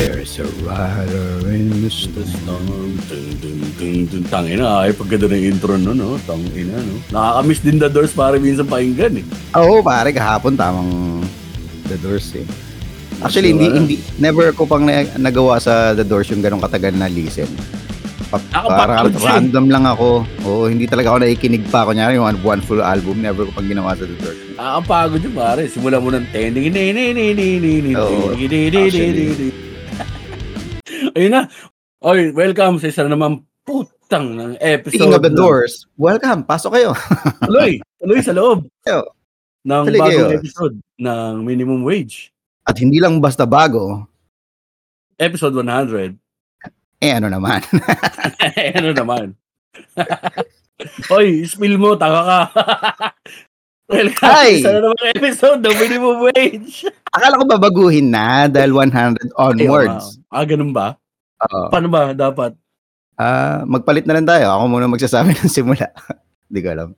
There's a rider in the storm. Tangina, ay pagkada ng intro no, no? Tangina, no? Nakakamiss din The Doors para minsan pakinggan eh. Oo, pare, kahapon tamang The Doors eh. Actually, hindi, hindi, never ko pang na, nagawa sa The Doors yung ganong katagal na listen. Pa, para Nakapagod siya. random lang ako. Oo, hindi talaga ako nakikinig pa. Kunyari, yung one, one full album, never ko pang ginawa sa The Doors. Nakakapagod yun pare. Simula mo ng 10. Ding, ding, ding, ding, ding, ding, ding, Oo. Ayun na. Oy, welcome sa isa na naman putang ng episode. Speaking of The Doors, welcome, pasok kayo. Tuloy, tuloy sa loob. Ayo. Ng Tuloy bagong kayo. episode ng Minimum Wage. At hindi lang basta bago, Episode 100. Eh ano naman. ano naman. Oy, spill mo, taka ka. Welcome Hi! sa isa na namang episode ng Minimum Wage. Akala ko babaguhin na dahil 100 onwards. Ah, ganun ba? Oo. Paano ba dapat? Ah, magpalit na lang tayo. Ako muna magsasabi ng simula. Hindi ko alam.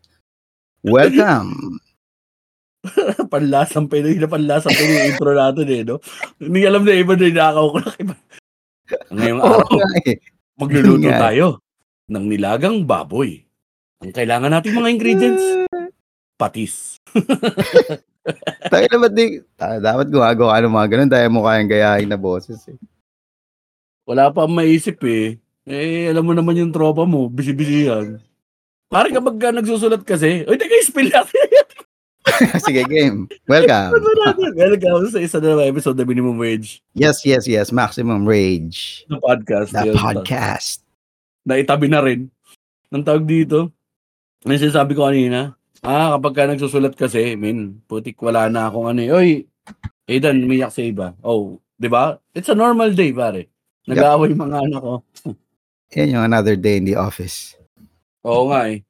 Welcome. panlasang Pinoy na panlasang Pinoy yung intro natin eh, no? Hindi alam na iba na inakaw ko lang iba. Ngayong Oo araw, nga eh. magluluto Nga. tayo ng nilagang baboy. Ang kailangan nating mga ingredients, patis. Tayo na ba't di, ta- dapat gumagawa ng mga ganun dahil mo kayang gayahin na boses eh. Wala pa akong maisip eh. Eh, alam mo naman yung tropa mo, busy-busy yan. Parang kapag ka nagsusulat kasi, Uy, teka, spill natin. Sige, game. Welcome. Welcome sa isa na naman episode ng Minimum Wage Yes, yes, yes. Maximum Rage. na podcast. The Yun. podcast. naitabi na rin. Ang tawag dito, may sinasabi ko kanina, ah, kapag ka nagsusulat kasi, min, putik, wala na akong ano, eh. oy, Aidan, umiyak sa iba. Oh, di ba? It's a normal day, pare. Nag-aaway yung mga anak ko. Yan yung another day in the office. Oo nga eh.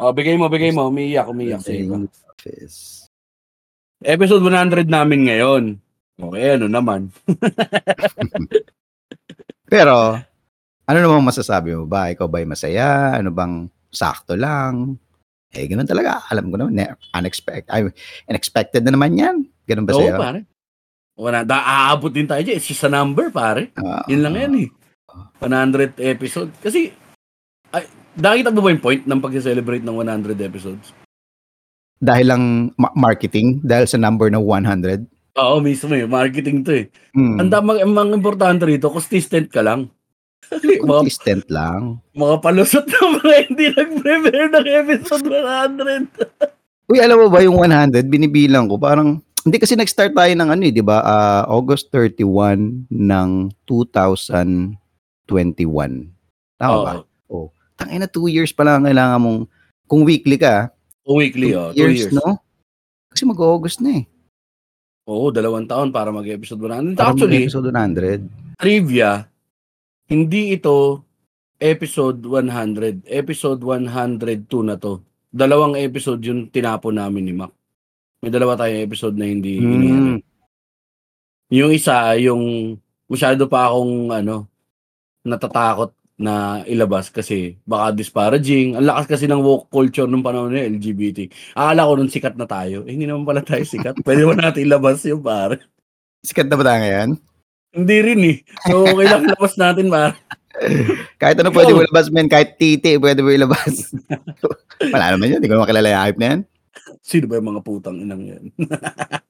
Oh, bigay mo, bigay mo. Umiiyak, umiiyak sa iba. office. Episode 100 namin ngayon. Okay, ano naman. Pero, ano namang masasabi mo ba? Ikaw ba'y masaya? Ano bang sakto lang? Eh, ganun talaga. Alam ko naman, ne- unexpected. Ay, unexpected na naman yan. Ganun ba Oo, sa'yo? pare. Wala, da, aabot din tayo dyan. It's just a number, pare. Ah, Yun lang yan eh. 100 episode. Kasi, ay, nakita mo ba yung point ng pag-celebrate ng 100 episodes? Dahil lang ma- marketing, dahil sa number na 100. Oo, mismo eh. Marketing to eh. Hmm. Ang damang, ang mga importante rito, consistent ka lang. mga, Consistent lang. mga palusot na mga hindi nag-prepare ng episode 100. Uy, alam mo ba yung 100, binibilang ko, parang, hindi kasi nag-start tayo ng ano eh, di ba? Ah, August 31 ng 2021. Tama ba? Oo. Tangina, two years pa lang ang kailangan mong, kung weekly ka, weekly, two oh. Two years. no? Kasi mag-August na eh. Oo, dalawang taon para mag-episode 100. Para Actually, episode 100. trivia, hindi ito episode 100. Episode 102 na to. Dalawang episode yung tinapon namin ni Mac. May dalawa tayong episode na hindi Mm. Yung isa, yung masyado pa akong ano, natatakot na ilabas kasi baka disparaging. Ang lakas kasi ng woke culture nung panahon na LGBT. Akala ko nung sikat na tayo. Eh, hindi naman pala tayo sikat. Pwede mo natin ilabas yung pare. Sikat na ba tayo ngayon? Hindi rin eh. So, okay lang ilabas natin pare. Kahit ano pwede mo ilabas, men. Kahit titi, pwede mo ilabas. Wala naman yun. Hindi ko naman kilala yung hype na yan. Sino ba yung mga putang inang yan?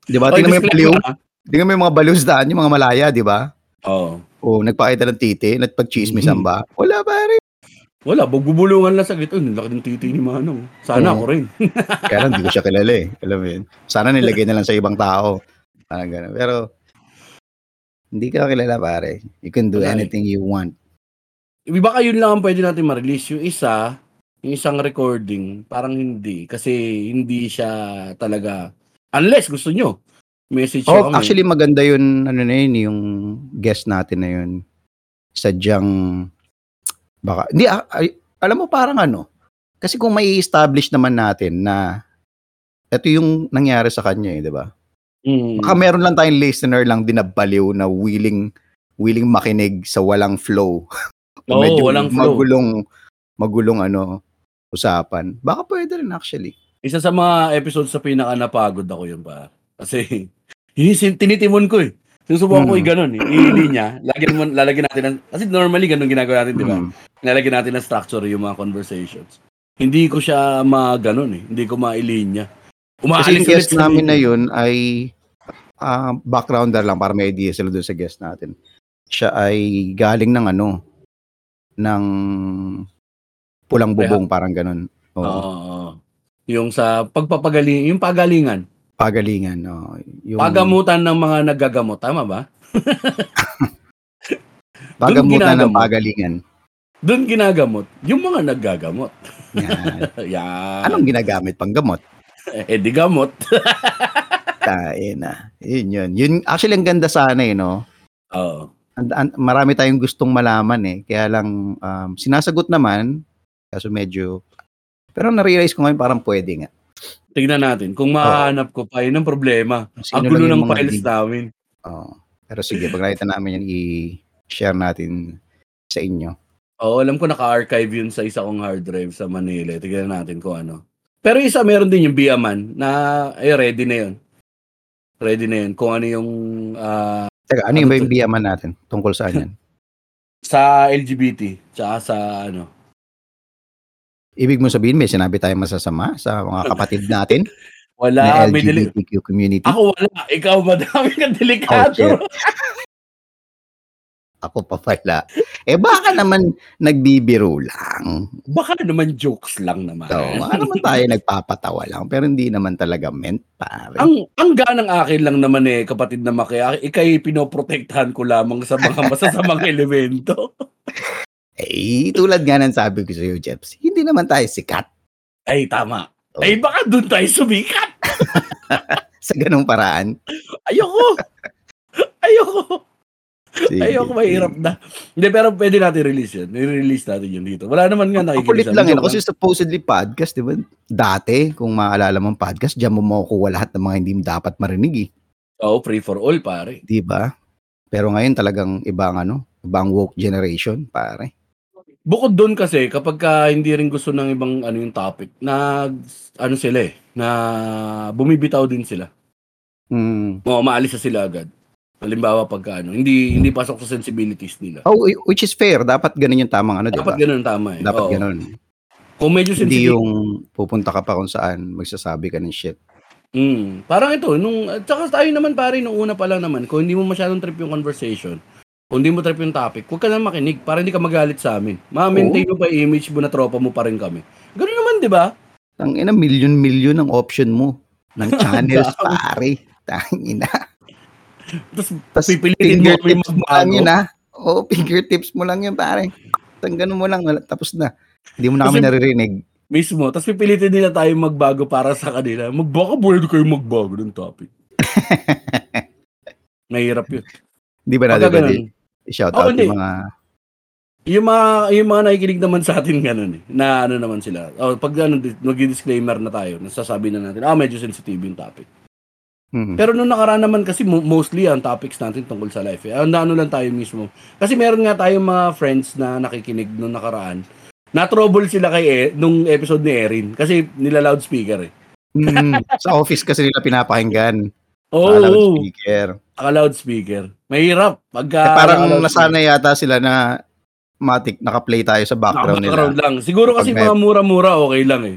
Di ba? Tingnan mo yung baliw. ah. Tingnan mo yung mga baliws daan, yung mga malaya, di ba? Oo. O, nagpakita ng titi, nagpag-chismisan ba? Wala pare. Wala, bugbubulungan lang sa gito. Ang laki ng titi ni Manong. Sana Oo. ako rin. Kaya lang, hindi ko siya kilala eh. Alam mo yun. Sana nilagay na lang sa ibang tao. Parang gano'n. Pero, hindi ka kilala pare. You can do Wala eh. anything you want. Baka yun lang ang pwede natin ma-release. Yung isa, yung isang recording, parang hindi. Kasi hindi siya talaga, unless gusto nyo, message Oh, kami. actually maganda yun, ano na yun, yung guest natin na yun. Sadyang, baka, hindi, ah, ay- alam mo parang ano, kasi kung may establish naman natin na ito yung nangyari sa kanya eh, di ba? Mm. Baka meron lang tayong listener lang din na baliw na willing willing makinig sa walang flow. Oo, walang flow. Magulong, magulong ano, usapan. Baka pwede rin actually. Isa sa mga episodes sa pinaka napagod ako yun pa. Kasi Hinisin, tinitimon ko eh. Sinusubukan ko Mm. yung ganun eh. Ilinya. Lagyan mo, lalagyan natin ng, kasi normally ganun ginagawa natin, di ba? Mm. Lalagyan natin ng structure yung mga conversations. Hindi ko siya ma-ganon eh. Hindi ko mailinya. Kasi Umaalis yung guest namin na yun ay ah, backgrounder lang para may idea sila doon sa guest natin. Siya ay galing ng ano, ng pulang bubong, parang ganun. Oo. Oo. Yung sa pagpapagaling, yung pagalingan. Pagalingan. oo. Yung, Pagamutan ng mga nagagamot. Tama ba? Pagamutan ng pagalingan. Doon ginagamot. Yung mga naggagamot. Yan. Yan. Anong ginagamit pang gamot? Eh, di gamot. Tae na. Yun yun. Yun, actually, ang ganda sana eh, no? Oo. And, and, marami tayong gustong malaman eh. Kaya lang, um, sinasagot naman, kaso medyo, pero na-realize ko ngayon parang pwede nga. Tignan natin. Kung mahanap ko pa, yun ang problema. Sino ang gulo ng files link? namin. Oo. Pero sige, pag nakita namin yan, i-share natin sa inyo. Oo, alam ko naka-archive yun sa isa kong hard drive sa Manila. Tignan natin kung ano. Pero isa, meron din yung Biaman na, ay, ready na yun. Ready na yun. Kung ano yung ah, Teka, ano Ano yung ba to? yung biyaman natin? Tungkol saan yan? sa LGBT, tsaka sa ano. Ibig mo sabihin, may sinabi tayong masasama sa mga kapatid natin Wala, na may deli- LGBTQ community? Ako wala. Ikaw, madami kang Oh, delikado. shit. Ako pa pala. Eh baka naman nagbibiro lang. Baka naman jokes lang naman. So, baka naman tayo nagpapatawa lang. Pero hindi naman talaga meant, pare. ang ang ganang akin lang naman eh, kapatid na Maki, ikay pinoprotektahan ko lamang sa mga masasamang elemento. Eh, tulad nga ng sabi ko sa iyo, Jeps, hindi naman tayo sikat Ay, tama. Oh. Ay, baka doon tayo sumikat. sa ganong paraan. Ayoko. Ayoko. Sige. Ayoko, mahirap na. Hindi, pero pwede natin release yun. I-release natin yun dito. Wala naman nga nakikinig kulit lang yun. Kasi supposedly podcast, di ba? Dati, kung maalala mong podcast, diyan mo makukuha lahat ng mga hindi mo dapat marinig eh. Oo, free for all, pare. Di ba? Pero ngayon talagang ibang ano, ibang woke generation, pare. Bukod doon kasi, kapag ka hindi rin gusto ng ibang ano yung topic, na ano sila eh, na bumibitaw din sila. Hmm. O, maalis na sila agad. Halimbawa pagka ano, hindi hindi pasok sa sensibilities nila. Oh, which is fair. Dapat ganun yung tamang ano? Dapat ganun tama eh. Dapat Oo. ganun. Kung medyo Hindi sensitive. yung pupunta ka pa kung saan, magsasabi ka ng shit. Mm, parang ito, nung, at saka tayo naman pare, nung una pa lang naman, kung hindi mo masyadong trip yung conversation, kung hindi mo trip yung topic, huwag ka na makinig para hindi ka magalit sa amin. Ma-maintain mo pa yung image mo na tropa mo pa rin kami. Ganun naman, di ba? Ang ina, million-million ang option mo ng channels, pare. Tangina. Tapos Tapos pipilitin mo lang magbago. yun, ha? Oo, fingertips mo lang yun, pare. Tang ganun mo lang, tapos na. Hindi mo na kami naririnig. Mismo. Tapos pipilitin nila tayo magbago para sa kanila. Magbaka, pwede kayo magbago ng topic. Mahirap yun. Hindi ba natin pwede ganun. shout Oo, out hindi. yung mga... Yung mga, yung mga nakikinig naman sa atin ganun eh. Na ano naman sila. Oh, pag ano, nag-disclaimer na tayo, nasasabi na natin, ah, medyo sensitive yung topic. Hmm. Pero nung nakaraan naman kasi mo- mostly ang topics natin tungkol sa life. Eh. Ano, ano lang tayo mismo. Kasi meron nga tayong mga friends na nakikinig nung nakaraan. Na-trouble sila kay e- nung episode ni Erin. Kasi nila loudspeaker eh. Hmm. Sa office kasi nila pinapakinggan. Oo, Oh, oh, speaker. loudspeaker. Mahirap. Pagka, Eh, parang naka-loudspeaker. nasanay yata sila na matik naka-play tayo sa background nila. Naka-background lang. Siguro kasi Pag mga mura-mura, okay lang eh.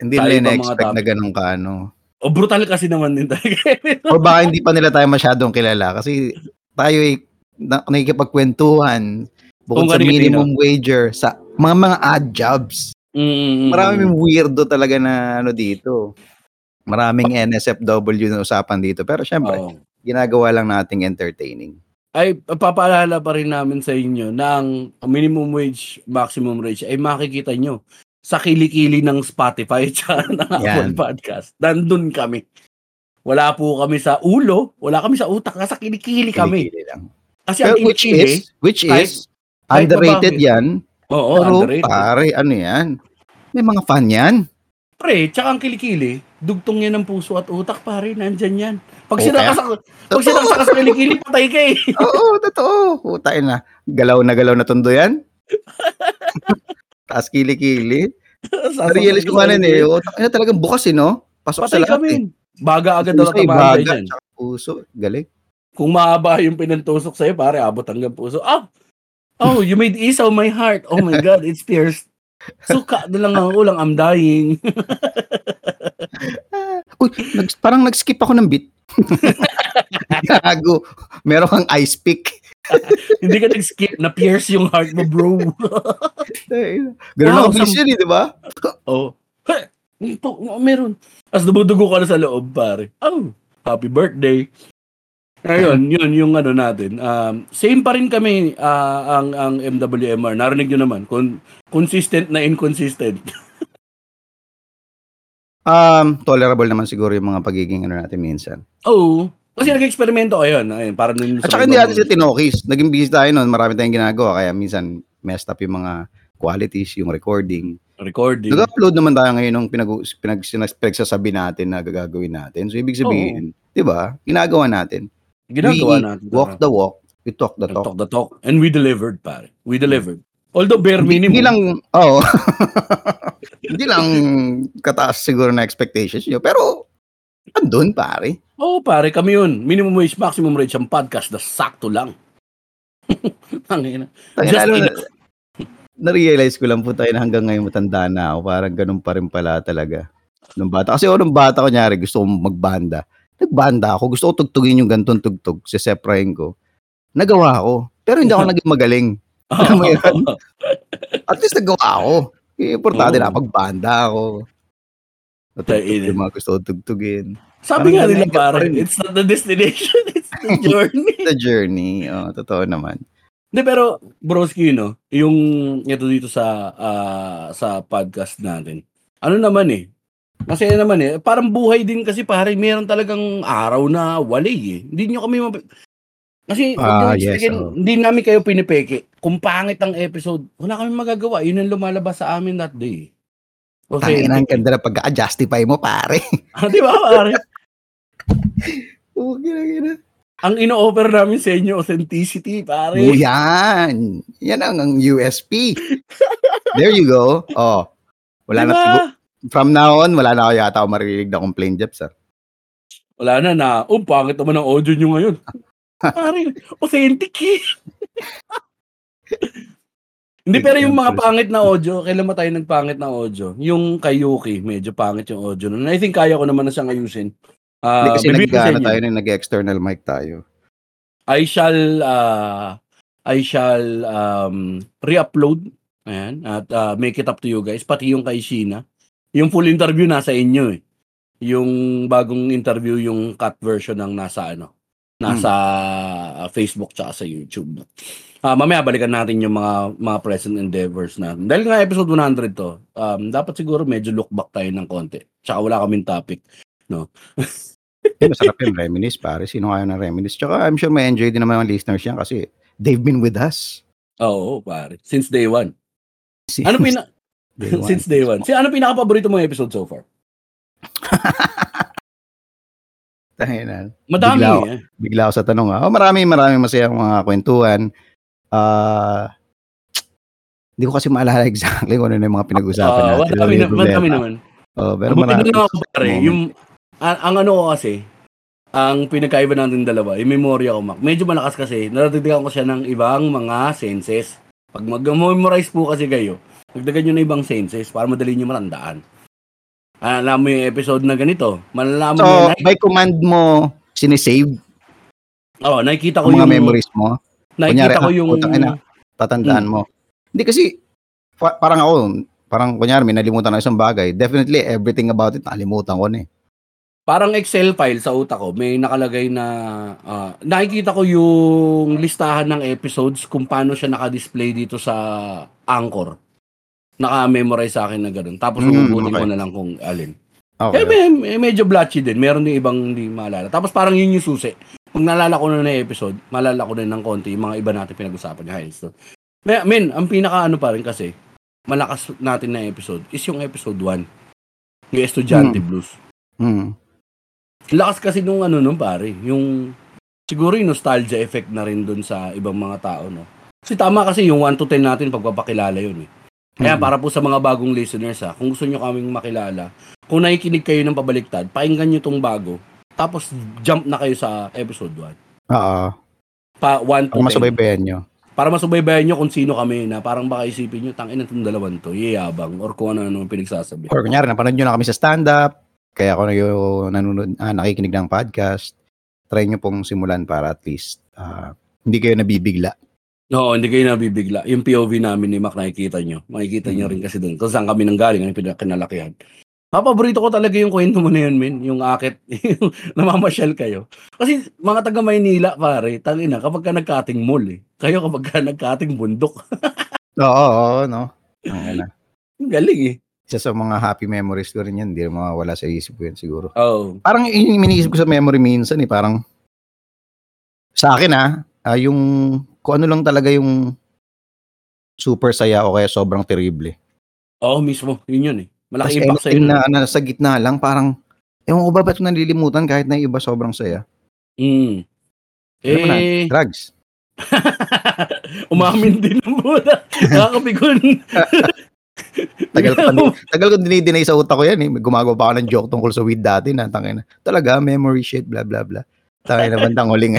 Hindi nila na-expect na ganun ka, ano. O brutal kasi naman din tayo. Or baka hindi pa nila tayo masyadong kilala kasi tayo ay na, nakikipagkwentuhan bukod sa minimum wager sa mga mga odd jobs. mm, Maraming weirdo talaga na ano dito. Maraming NSFW na usapan dito. Pero syempre, Oo. Ginagawa lang nating entertaining. ay papaalala pa rin namin sa inyo na ang minimum wage, maximum wage ay makikita nyo sa kilikili ng Spotify at ng Apple Yan. Podcast. Nandun kami. Wala po kami sa ulo, wala kami sa utak, nasa kilikili kami. Kilikili lang. Kasi Pero ang which is, which kahit- is, kahit underrated mabakit. yan. oo, pero underrated. pare, ano yan? May mga fan yan. Pre, tsaka ang kilikili, dugtong yan ng puso at utak, pare, nandyan yan. Pag Okay. sinakasak, pag Totoo. sinakasak sa kilikili, patay ka eh. Oo, totoo. Putain na. Galaw na galaw na tundo yan. Taas kili-kili. Sasapak Realize ko sa kanan eh. Utak na talagang bukas eh, no? Pasok sa Patay lahat kami. eh. Baga agad daw tatamaan sa'yo baga, dyan. puso. Galing. Kung mahaba yung pinantusok sa'yo, pare, abot hanggang puso. Ah! Oh, you made Esau my heart. Oh my God, it's pierced. Suka na lang ang ulang, I'm dying. Uy, nag, parang nag-skip ako ng beat. Gago. Meron kang ice pick. Hindi ka nag-skip, na-pierce yung heart mo, bro. Ganun Wow, ako yun eh, di ba? oh. Hey, ito, meron. As dumudugo ka na sa loob, pare. Oh, happy birthday. Ayun, yun yung ano natin. Um, same pa rin kami ah, ang ang MWMR. Narinig nyo naman, con- consistent na inconsistent. Um, tolerable naman siguro yung mga pagiging ano natin minsan. Oo. Kasi nag-eksperimento kayo. Ayun, para nun At saka hindi natin siya tinokis. Naging busy tayo noon, marami tayong ginagawa. Kaya minsan messed up yung mga qualities, yung recording. recording. Nag-upload naman tayo ngayon ng pinag, pinag, pinagsasabi natin na gagawin natin. So, ibig sabihin, di ba, ginagawa natin. Ginagawa we natin. Walk the walk, we talk the talk. talk the talk. And we delivered, pare. We delivered. Although bare minimum. Hindi lang, oo. hindi lang kataas siguro na expectations nyo. Pero, andun pare. Oo, pare, kami yun. Minimum wage, maximum wage ang podcast na sakto lang. Ang ina. Tayo, Just enough. na-realize ko lang po tayo na hanggang ngayon matanda na ako. Parang ganun pa rin pala talaga. Nung bata. Kasi ako nung bata, kunyari, gusto kong magbanda. Nagbanda ako. Gusto ko tugtugin yung gantong tugtog. Siseprahin ko. Nagawa ko. Pero hindi ako naging magaling. Alam mo yun? At least nagawa ako. Eh, Importante Oo. na pagbanda ako. Natugtog Tayo, yung mga gusto tugtugin. Sabi Parang nga nila, ganun, ganun pare, pa rin. it's not the destination, it's the journey. The journey. Oh, totoo naman. Hindi, pero, broski, no, yung ito dito sa ah, sa podcast natin, ano naman eh, masaya naman eh, parang buhay din kasi pare, meron talagang araw na wali eh. Hindi nyo kami mab- kasi nyo yes, expectin, oo. hindi namin kayo pinipeke. Kung pangit ang episode, wala kami magagawa. Yun ang lumalabas sa amin that day. Okay. Tangin ang ganda na pagka-justify mo, pare. Ah, di ba, pare? Oo, gina, gina. Ang ino-offer namin sa inyo, authenticity, pare. Oh, yan. Yan ang, ang USP. There you go. Oh. Wala na Diba? siguro. From now on, wala na ako yata ako maririnig na complaint, Jeps. ah. Wala na na, oh, pangit naman ang audio nyo ngayon. Pare, authentic eh. Hindi, pero yung mga pangit na audio, kailan ba tayo nagpangit na audio? Yung kay Yuki, medyo pangit yung audio. nun. I think kaya ko naman na siyang ayusin. Hindi Uh, kasi nag, tayo na nag-external mic tayo. I shall, uh, I shall um, re-upload. Ayan, at uh, make it up to you guys. Pati yung kay Sheena. Yung full interview nasa inyo eh. Yung bagong interview, yung cut version ng nasa ano, nasa uh, Facebook tsaka sa YouTube. Ah, mamaya balikan natin yung mga mga present endeavors natin. Dahil nga episode 100 to, um, dapat siguro medyo look back tayo ng konti. Tsaka wala kaming topic. Eh, masarap yung reminisce, pare. Sino kaya ng reminisce? Tsaka I'm sure may enjoy din naman ang listeners yan kasi they've been with us. Oo, pare. Since day one. Since Ano pina day one. since day one. Si ano pinaka-paborito mong episode so far? Tayo na. Madami Bigla ako. eh. Bigla ako sa tanong. Ah. Oh, marami, marami masayang mga kwentuhan. Ah, hindi ko kasi maalala exactly kung ano na yung mga pinag-usapan Ah, natin. madami, na, madami naman. Oh, pero Mabuti marami. na ako pare. Yung, ang, ang ano ko kasi, ang pinagkaiba natin dalawa, yung memorya ko, Mac. Medyo malakas kasi, natatidigan ko siya ng ibang mga senses. Pag mag-memorize po kasi kayo, dagdagan nyo na ibang senses para madali nyo matandaan. Ah, alam mo yung episode na ganito, malalaman mo So, na, by command mo, sinisave oh, nakikita ko mga yung, memories mo, kunyari, nakikita ko ah, yung, putang ina. tatandaan Hmm. mo. Hindi kasi, pa- parang ako, parang kunyari, may nalimutan na isang bagay. Definitely, everything about it, nakalimutan ko na eh. parang Excel file sa utak ko, may nakalagay na, ah, nakikita ko yung listahan ng episodes kung paano siya naka-display dito sa Anchor. Naka-memorize sa akin na ganun. Tapos Mm, hugutin okay. ko na lang kung alin. Okay. Eh, may, medyo blotchy din. Meron din ibang hindi maalala. Tapos parang yun yung susi. Pag nalala ko na na episode, maalala ko na ng konti yung mga iba natin pinag-usapan ni Hines. So, may, men, ang pinaka ano pa rin kasi, malakas natin na episode is yung episode 1. Yung Estudyante Blues. Hmm. Lakas kasi nung ano nung pare, yung siguro yung nostalgia effect na rin dun sa ibang mga tao, no? Kasi tama kasi yung 1 to 10 natin pagpapakilala yun eh. Kaya Mm. para po sa mga bagong listeners ha, kung gusto nyo kaming makilala, kung nakikinig kayo ng pabaliktad, pakinggan nyo tong bago. Tapos jump na kayo sa episode 1. Oo. Pa 1 to 10. masubaybayan nyo. Para masubaybayan nyo kung sino kami na parang baka isipin nyo, tangin na itong dalawan to, yayabang, or kung ano-ano pinagsasabi. Or kunyari, napanood nyo na kami sa stand-up, kaya ako na yung nanonood, ah, nakikinig ng podcast, try nyo pong simulan para at least ah, hindi kayo nabibigla. Oo, hindi kayo nabibigla. Yung POV namin ni Mac, nakikita nyo. Makikita nyo rin kasi doon. Kung saan kami nanggaling, yung kinalakihan. Ah, paborito ko talaga yung kwento mo na yun, men. Yung akit, yung namamasyal kayo. Kasi mga taga Maynila, pare, tangina, kapag ka nagkating mall eh. Kayo kapag ka nagkating bundok. Oo, oo, no? Okay na. Ang Galing eh. Isa sa mga happy memories ko rin yan, hindi rin mawawala sa isip ko yan siguro. Oo. Parang yun yung iniisip ko sa memory minsan eh, parang sa akin ah, ah, yung kung ano lang talaga yung super saya o kaya sobrang terrible. Oo, mismo. Yun yun eh. Malaki Kasi impact sa inyo. na, na sa gitna lang, parang, ewan ko ba ba't nalilimutan kahit na iba sobrang saya? Mm. Ano ba na? Eh, Drugs. umamin din ng buda. Nakakapigon. Tagal ko, tagal ko dinidinay sa utak ko yan eh. Gumagawa pa ako ng joke tungkol sa weed dati na tangin na. Talaga, memory shit, blah, blah, blah. Tangin na bandang huling.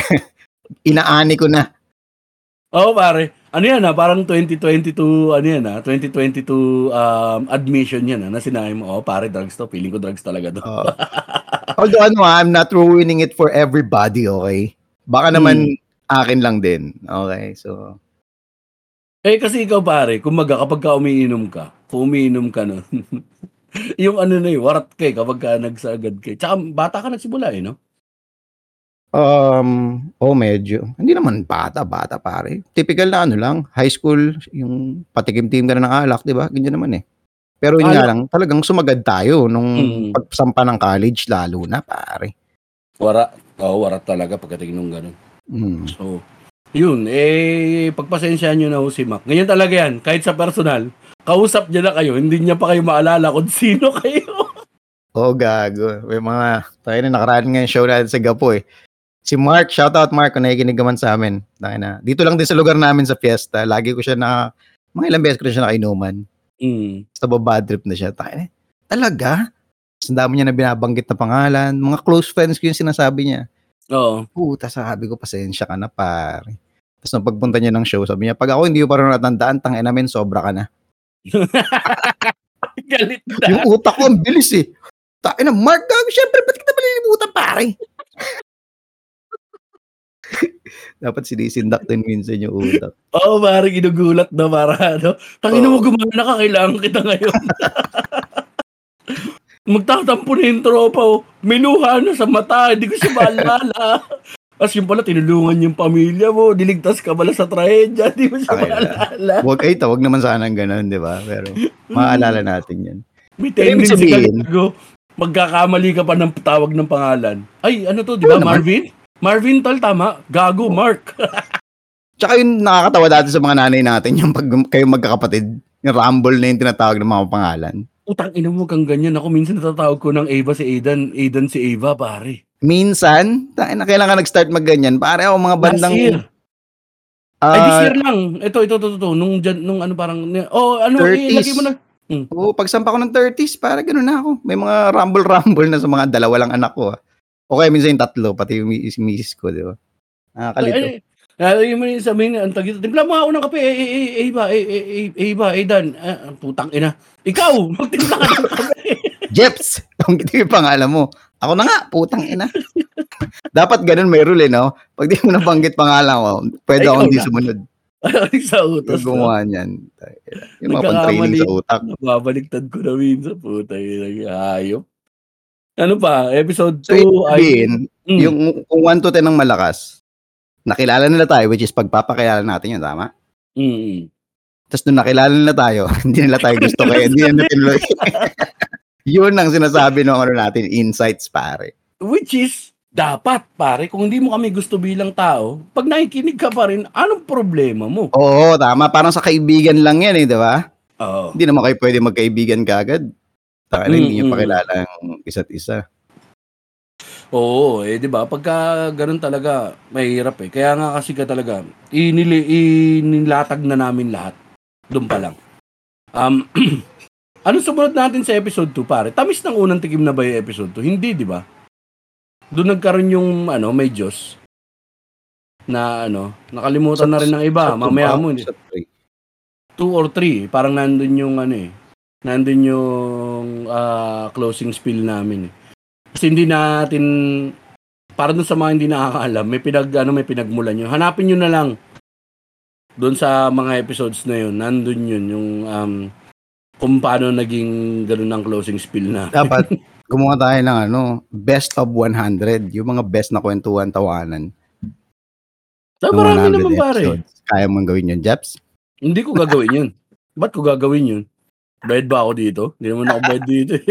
Inaani ko na. Oo, pare. Ano yan ah, parang 2022, ano yan ah, 2022 um, admission yan ah, na sinabi mo, oh pare, drugs to. Feeling ko drugs talaga to. Oo. Although ano, ah, I'm not ruining it for everybody, okay? Baka naman akin lang din. Okay, so... Eh kasi ikaw pare, kumaga kapag ka umiinom ka, kung umiinom ka nun, yung ano na yun, warat ka eh, kapag ka nagsagad ka. Tsaka bata ka nagsimula eh, no? Um, oh, medyo. Hindi naman bata, bata pare. Typical na ano lang, high school, yung patikim-tim ka na ng alak, di ba? Ganyan naman eh. Pero yun nga lang, talagang sumagad tayo nung Mm. pagsampa ng college, lalo na pare. Wara. Oo, warat talaga pagkating nung ganun. Mm. So, yun, eh, pagpasensyahan nyo na ho si Mac. Ganyan talaga yan, kahit sa personal, kausap niya na kayo, hindi niya pa kayo maalala kung sino kayo. Oh, gago. May mga, tayo na nakaraan nga yung show natin sa Gapo eh. Si Mark, shoutout Mark, kung nakikinig naman sa amin. Na. Dito lang din sa lugar namin sa fiesta. Lagi ko siya na, mga ilang beses ko na siya nakainuman. Mm. Sa bad trip na siya. Tayo na. Talaga? Ang dami niya na binabanggit na pangalan. Mga close friends ko yung sinasabi niya. Oo. Puta, sabi ko, pasensya ka na, pare. Tapos nung pagpunta niya ng show, sabi niya, pag ako hindi ko pa rin natandaan, tangin namin, sobra ka na. Galit na. Yung utak ko, ang bilis eh. Tayo na, Mark, gago, syempre, ba't kita malilimutan, pare? Dapat sinisindak din minsan yung utak. Oo, oh, parang ginugulat na para ano. Tangin mo gumana ka, kailangan kita ngayon. Magtatampo na yung tropa, oh. May luha na sa mata, hindi ko siya maalala. Tapos yung pala, tinulungan yung pamilya mo, diligtas ka pala sa trahedya, hindi mo siya Ay, maalala. Huwag ay tawag naman sana ng ganun, di ba? Pero maaalala natin yan. May tendency ka. Magkakamali ka pa ng tawag ng pangalan. Ay, ano to, di ba, Ano naman? Marvin? Tol, tama. Gago, Mark. Tsaka yung nakakatawa dati sa mga nanay natin, yung pag kayo magkakapatid, yung rumble na yung tinatawag ng mga pangalan. Utang ina mo kang ganyan. Ako minsan natatawag ko ng Ava si Aidan, Aidan si Ava, pare. Minsan, na kailan ka nag-start mag-ganyan? Pare ako mga bandang... Last year. ah, Ay, this year lang. Ito, ito, ito, ito. Nung, dyan, nung ano parang, oh, ano, 30s. ilagay mo na. Oo, pagsampa ko ng 30s, para gano'n na ako. May mga rumble-rumble na sa mga dalawa lang anak ko. ah. O kaya minsan yung tatlo, pati yung mis- misis ko, di ba? Nakakalito. Ay, ay, mo yung sabihin, ang tagito, timpla mo ako ng kape, eh, eh, eh, Ava, eh, eh, eh, Ava, Aidan, ah, putang ina. Ikaw, magtimpla ka ng kape. Jeps! Kung ito yung pangalan mo. Ako na nga, putang ina. Dapat ganun may rule, eh, no? Pag di mo nabanggit pangalan ko, pwede Ay, ako ikaw hindi na. sumunod. sa utos. Yung gumawa niyan. Yung mga pang-training sa utak. Babaliktad ko na minsan, puta, yun, hayop. Ano pa, episode 2 So, sabihin, Mm. yung kung 1 to 10 ng malakas, nakilala nila tayo, which is pagpapakilala natin yun, tama? Mm. Tapos nung nakilala nila tayo, hindi nila tayo gusto kaya hindi nila tinuloy. yun ang sinasabi ng ano natin, insights pare. Which is, dapat pare, kung hindi mo kami gusto bilang tao, pag nakikinig ka pa rin, anong problema mo? Oo, tama. Parang sa kaibigan lang yan eh, di ba? Oo. Hindi naman kayo pwede magkaibigan kagad. Taka na, hindi nyo pakilala ang isa't isa. Oo, eh 'di ba? Pagka ganun talaga, mahirap eh. Kaya nga kasi ka talaga, inili inilatag na namin lahat. Doon pa lang. Um Ano sumunod natin sa episode 2, pare? Tamis ng unang tikim na ba yung episode 2? Hindi, di ba? Doon nagkaroon yung, ano, may Diyos. Na, ano, nakalimutan na rin ng iba. Sa Mamaya mo, ba? hindi. Sa three. 2 or 3. Parang nandun yung, ano eh. Nandun yung ah, closing spiel namin eh. Kasi hindi natin, para dun sa mga hindi nakakaalam, may pinag, ano, may pinagmulan yun. Hanapin nyo na lang doon sa mga episodes na yun, nandun yun, yung um, kung paano naging ganun ang closing spiel na. Dapat gumawa tayo ng ano, best of 100. Yung mga best na kwentuhan, tawanan. Ng marami 100 naman pare. episodes. Kaya mong gawin yun, Jeps? Hindi ko gagawin yun. Ba't ko gagawin yun? Bayad ba ako dito? Hindi naman ako bayad dito.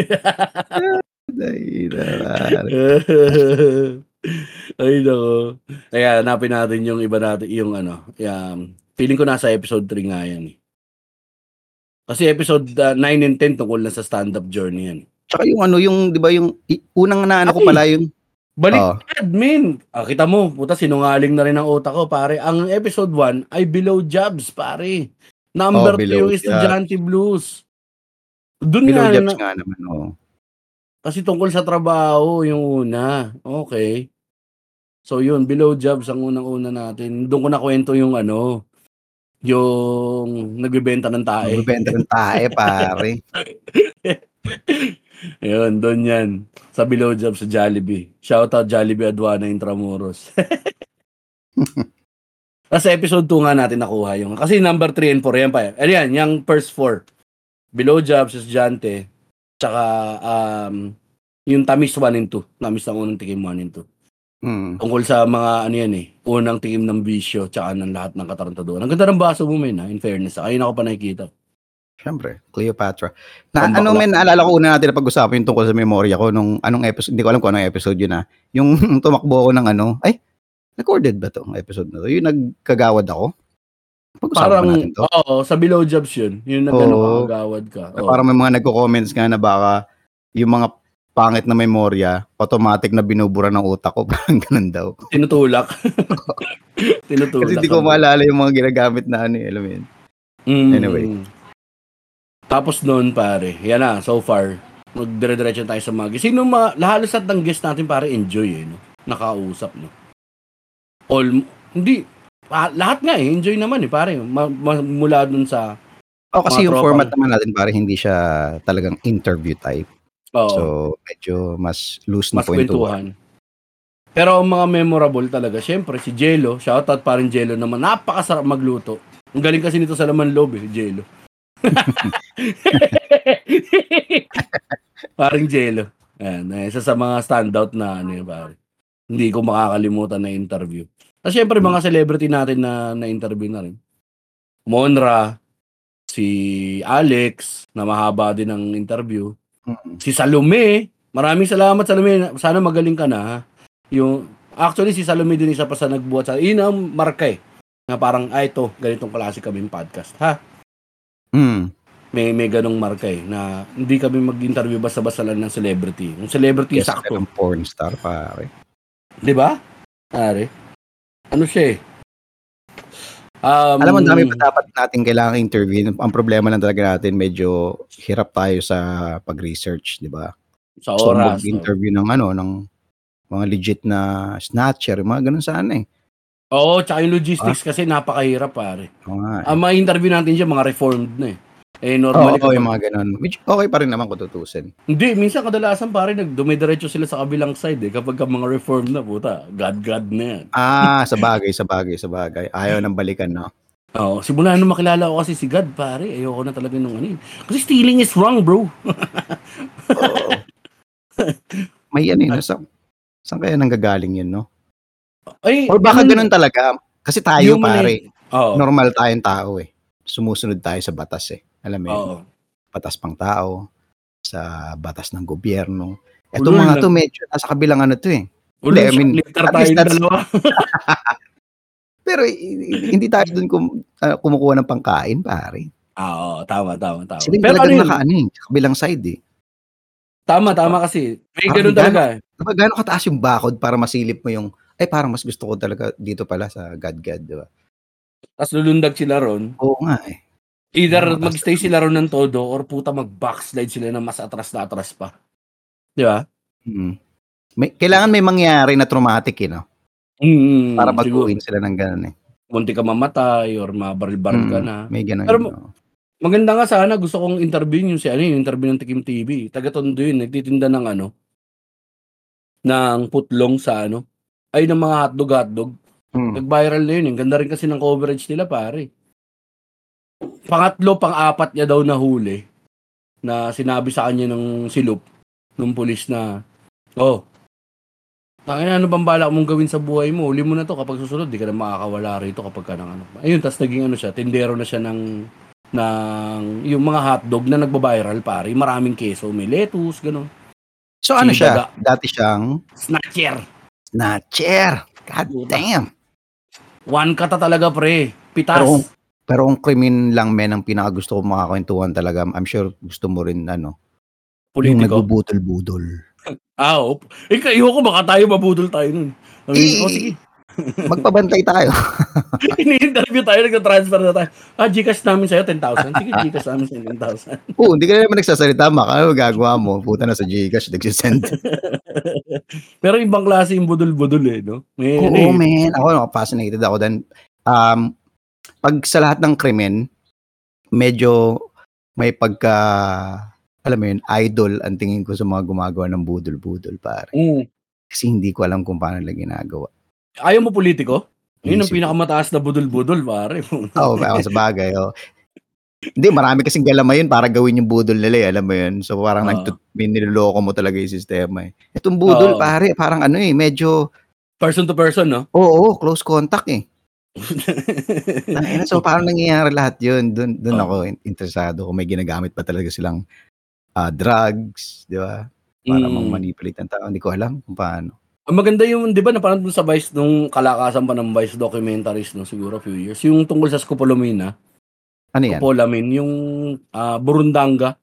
Ay, nako. Kaya hanapin natin yung iba natin, yung ano, yung, feeling ko nasa episode 3 nga yan. eh. Kasi episode uh, 9 and 10 tungkol na sa stand-up journey yan. Tsaka yung ano, yung, di ba, yung unang na ano ko pala yung, Balik admin. Ah, kita mo, puta sinungaling na rin ang utak ko, pare. Ang episode 1 ay Below Jobs, pare. Number 2 Oh, Below yung Estudyante Blues. Doon nga, na, nga naman, oh. kasi tungkol sa trabaho yung una. Okay. So yun, Below Jobs ang unang-una natin. Doon ko na kwento yung ano, yung nagbebenta ng tae. Magbibenta ng tae, pare. Ayun, doon yan. Sa Below Jobs sa Jollibee. Shoutout Jollibee Aduana Intramuros. Tapos sa episode 2 nga natin nakuha yung... Kasi number 3 and 4, yan pa. Ayan, yung first 4. Below Jobs, Estudyante, tsaka um, yung Tamis 1 and 2. Tamis ng unang tikim 1 and 2. Hmm. Tungkol sa mga ano yan eh, unang tikim ng bisyo, tsaka ng lahat ng katarantaduhan. Ang ganda ng baso mo, men, ha? in fairness. Ayun ako pa nakikita. Siyempre, Cleopatra. Na, Ang ano men, naalala ko una natin na pag-usapan yung tungkol sa memorya ko nung anong episode, hindi ko alam kung anong episode yun na. Yung tumakbo ako ng ano, ay, recorded ba to ang episode na to? Yung nagkagawad ako? Pag-usapan Parang, natin to? oo, sa below jobs yun. Yung na Oo. gano'n kagawad ka. Na Oo. Parang may mga nagko-comments nga na baka yung mga pangit na memorya, automatic na binubura ng utak ko. Parang ganun daw. Tinutulak. Tinutulak. Kasi hindi ko maalala yung mga ginagamit na ano, eh, alam mo yun. Mm. Anyway. Tapos noon pare, yan na, so far, magdire-diretso tayo sa mga guest. Sino mga, halos at ng guest natin pare, enjoy eh, no? Nakausap, no? All, hindi, ah, lahat nga eh, enjoy naman eh, pare. Ma- ma- mula dun sa, Oh, kasi yung tropa format naman natin para hindi siya talagang interview type. oo, So, medyo mas loose na mas kwentuhan. Pero ang mga memorable talaga, syempre, si Jello, shoutout pa rin Jello naman, napakasarap magluto. Ang galing kasi nito sa laman loob eh, Jello. Paring Jello. Ayan, isa sa mga standout na ano yun, pare. Hindi ko makakalimutan na interview. At syempre, mga celebrity natin na na-interview na rin. Monra, si Alex, na mahaba din ang interview. Mm. Si Salome, maraming salamat Salome. Sana magaling ka na. Yung actually si Salome din isa pa sa nagbuhat sa yun ang marka eh. Na parang ay ito, ganitong klase kaming podcast. Ha? Mm. May may ganong marka eh na hindi kami mag-interview basta-basta lang ng celebrity. Yung celebrity Yes, sakto, ng porn star, pare. 'di ba? Are. Ano siya eh? Um, Alam mo, dami pa dapat natin kailangan interview. Ang problema lang talaga natin, medyo hirap tayo sa pag-research, di ba? sa So, oras. no? mag-interview ng ano, ng mga legit na snatcher, mga ganun sana eh. Oo, tsaka yung logistics kasi napakahirap pare. Oo nga. eh. Ang mga interview natin diyan mga reformed na eh. Eh Oo, normally oo, yung mga ganun. Which, okay pa rin naman kung tutusin. Hindi, minsan kadalasan pare nagdumidiretso sila sa kabilang side eh. Kapag ka mga reform na puta, God-God na yan. Ah, sa bagay, sa bagay, sa bagay. Ayaw nang balikan, no? Oo, simula nung makilala ko kasi si God pare, ayoko na talaga nung ano. Kasi stealing is wrong bro. Oo. May ano yun, sa, saan kaya nanggagaling yun, no? Ay, Or baka ganun talaga. Kasi tayo, pare, Oo. normal tayong tao eh. Sumusunod tayo sa batas eh. Alam mo? Oo. batas pang tao, sa batas ng gobyerno. Ito Ulol mga lang. to medyo nasa kabilang ano to eh. Uli, I mean, at least that's-. Pero hindi tayo dun kum, ah, kumukuha ng pangkain, pare. Ah, Oo, tama, tama, tama. Sila Pero ano yun? naka ano eh, sa kabilang side eh. Tama, tama kasi. May ganun talaga. eh. Diba, gaano kataas yung bakod para masilip mo yung, ay parang mas gusto ko talaga dito pala sa God God, di ba? Tapos lulundag sila ron. Oo nga eh. Either magstay sila ron ng todo or puta mag-backslide sila ng mas atras na atras pa. Di ba? Mm. May, kailangan may mangyari na traumatic, eh, no? Mm, Para baguhin sila ng ganun, eh. Munti ka mamatay or mabaril-baril ka Mm, na. May ganun. Pero no? Maganda nga sana gusto kong interview yung si ano yung interview ng Tikim TV. Taga Tondo yun, nagtitinda ng ano ng putlong sa ano ay ng mga hotdog hotdog. Mm. Nag-viral na yun. Ang ganda rin kasi ng coverage nila pare. Pangatlo, pang-apat niya daw nahuli na sinabi sa kanya ng silup ng pulis na oh Tangina, ano bang balak mong gawin sa buhay mo? Uli mo na to kapag susunod, di ka na makakawala rito kapag ka ng ano. Ayun, tas naging ano siya, tindero na siya ng ng yung mga hotdog na nagba-viral pare, maraming keso, may lettuce, ganun. So ano Si siya? Dati siyang Snatcher. snatcher. God damn. One kata talaga pre. Pitas. Pero kung- Pero kung krimen lang men ang pinakagusto ko makakwentuhan talaga, I'm sure gusto mo rin ano, yung Politiko. nagbubutol-budol. Ah, op. Ikaw, iho ko baka tayo mabudol tayo nun. Sabi, Eh, oh, sige. Magpabantay tayo. Ini-interview tayo, nag-transfer na tayo. Ah, Gcash namin sa'yo, 10,000. Sige, Gcash namin sa'yo, 10,000. Oo, hindi ka na naman nagsasalita, maka ano gagawa mo? Puta na sa Gcash, nagsisend. Pero ibang klase yung budol-budol eh, no? May, ano Oo, eh, man. Ako, no, fascinated ako dan. Um, pag sa lahat ng krimen, medyo may pagka, alam mo yun, idol ang tingin ko sa mga gumagawa ng budol-budol, pare. mm. Kasi hindi ko alam kung paano nila ginagawa. Ayaw mo politiko? Yun ang pinakamataas na budol-budol, pare. Oo, ako sa bagay. Oh. Hindi, marami kasing galamay yun para gawin yung budol nila, eh, alam mo yun. So parang Oo. nagtut- niloloko mo talaga yung sistema eh. Itong budol, Oo. pare, parang ano eh, medyo, Person to person, no? oo, close contact eh. Tangina, so parang nangyayari lahat yun. Doon doon Oo. ako in- interesado kung may ginagamit pa talaga silang ah, drugs, di ba? Para Mm. mang-manipulate ng tao. Hindi ko alam kung paano. Ang maganda yung, di ba, napanood mo sa Vice, nung kalakasan pa ng Vice documentaries, no, siguro a few years, yung tungkol sa Scopolamina, Ano yan? Scopolamin, yung ah, Burundanga,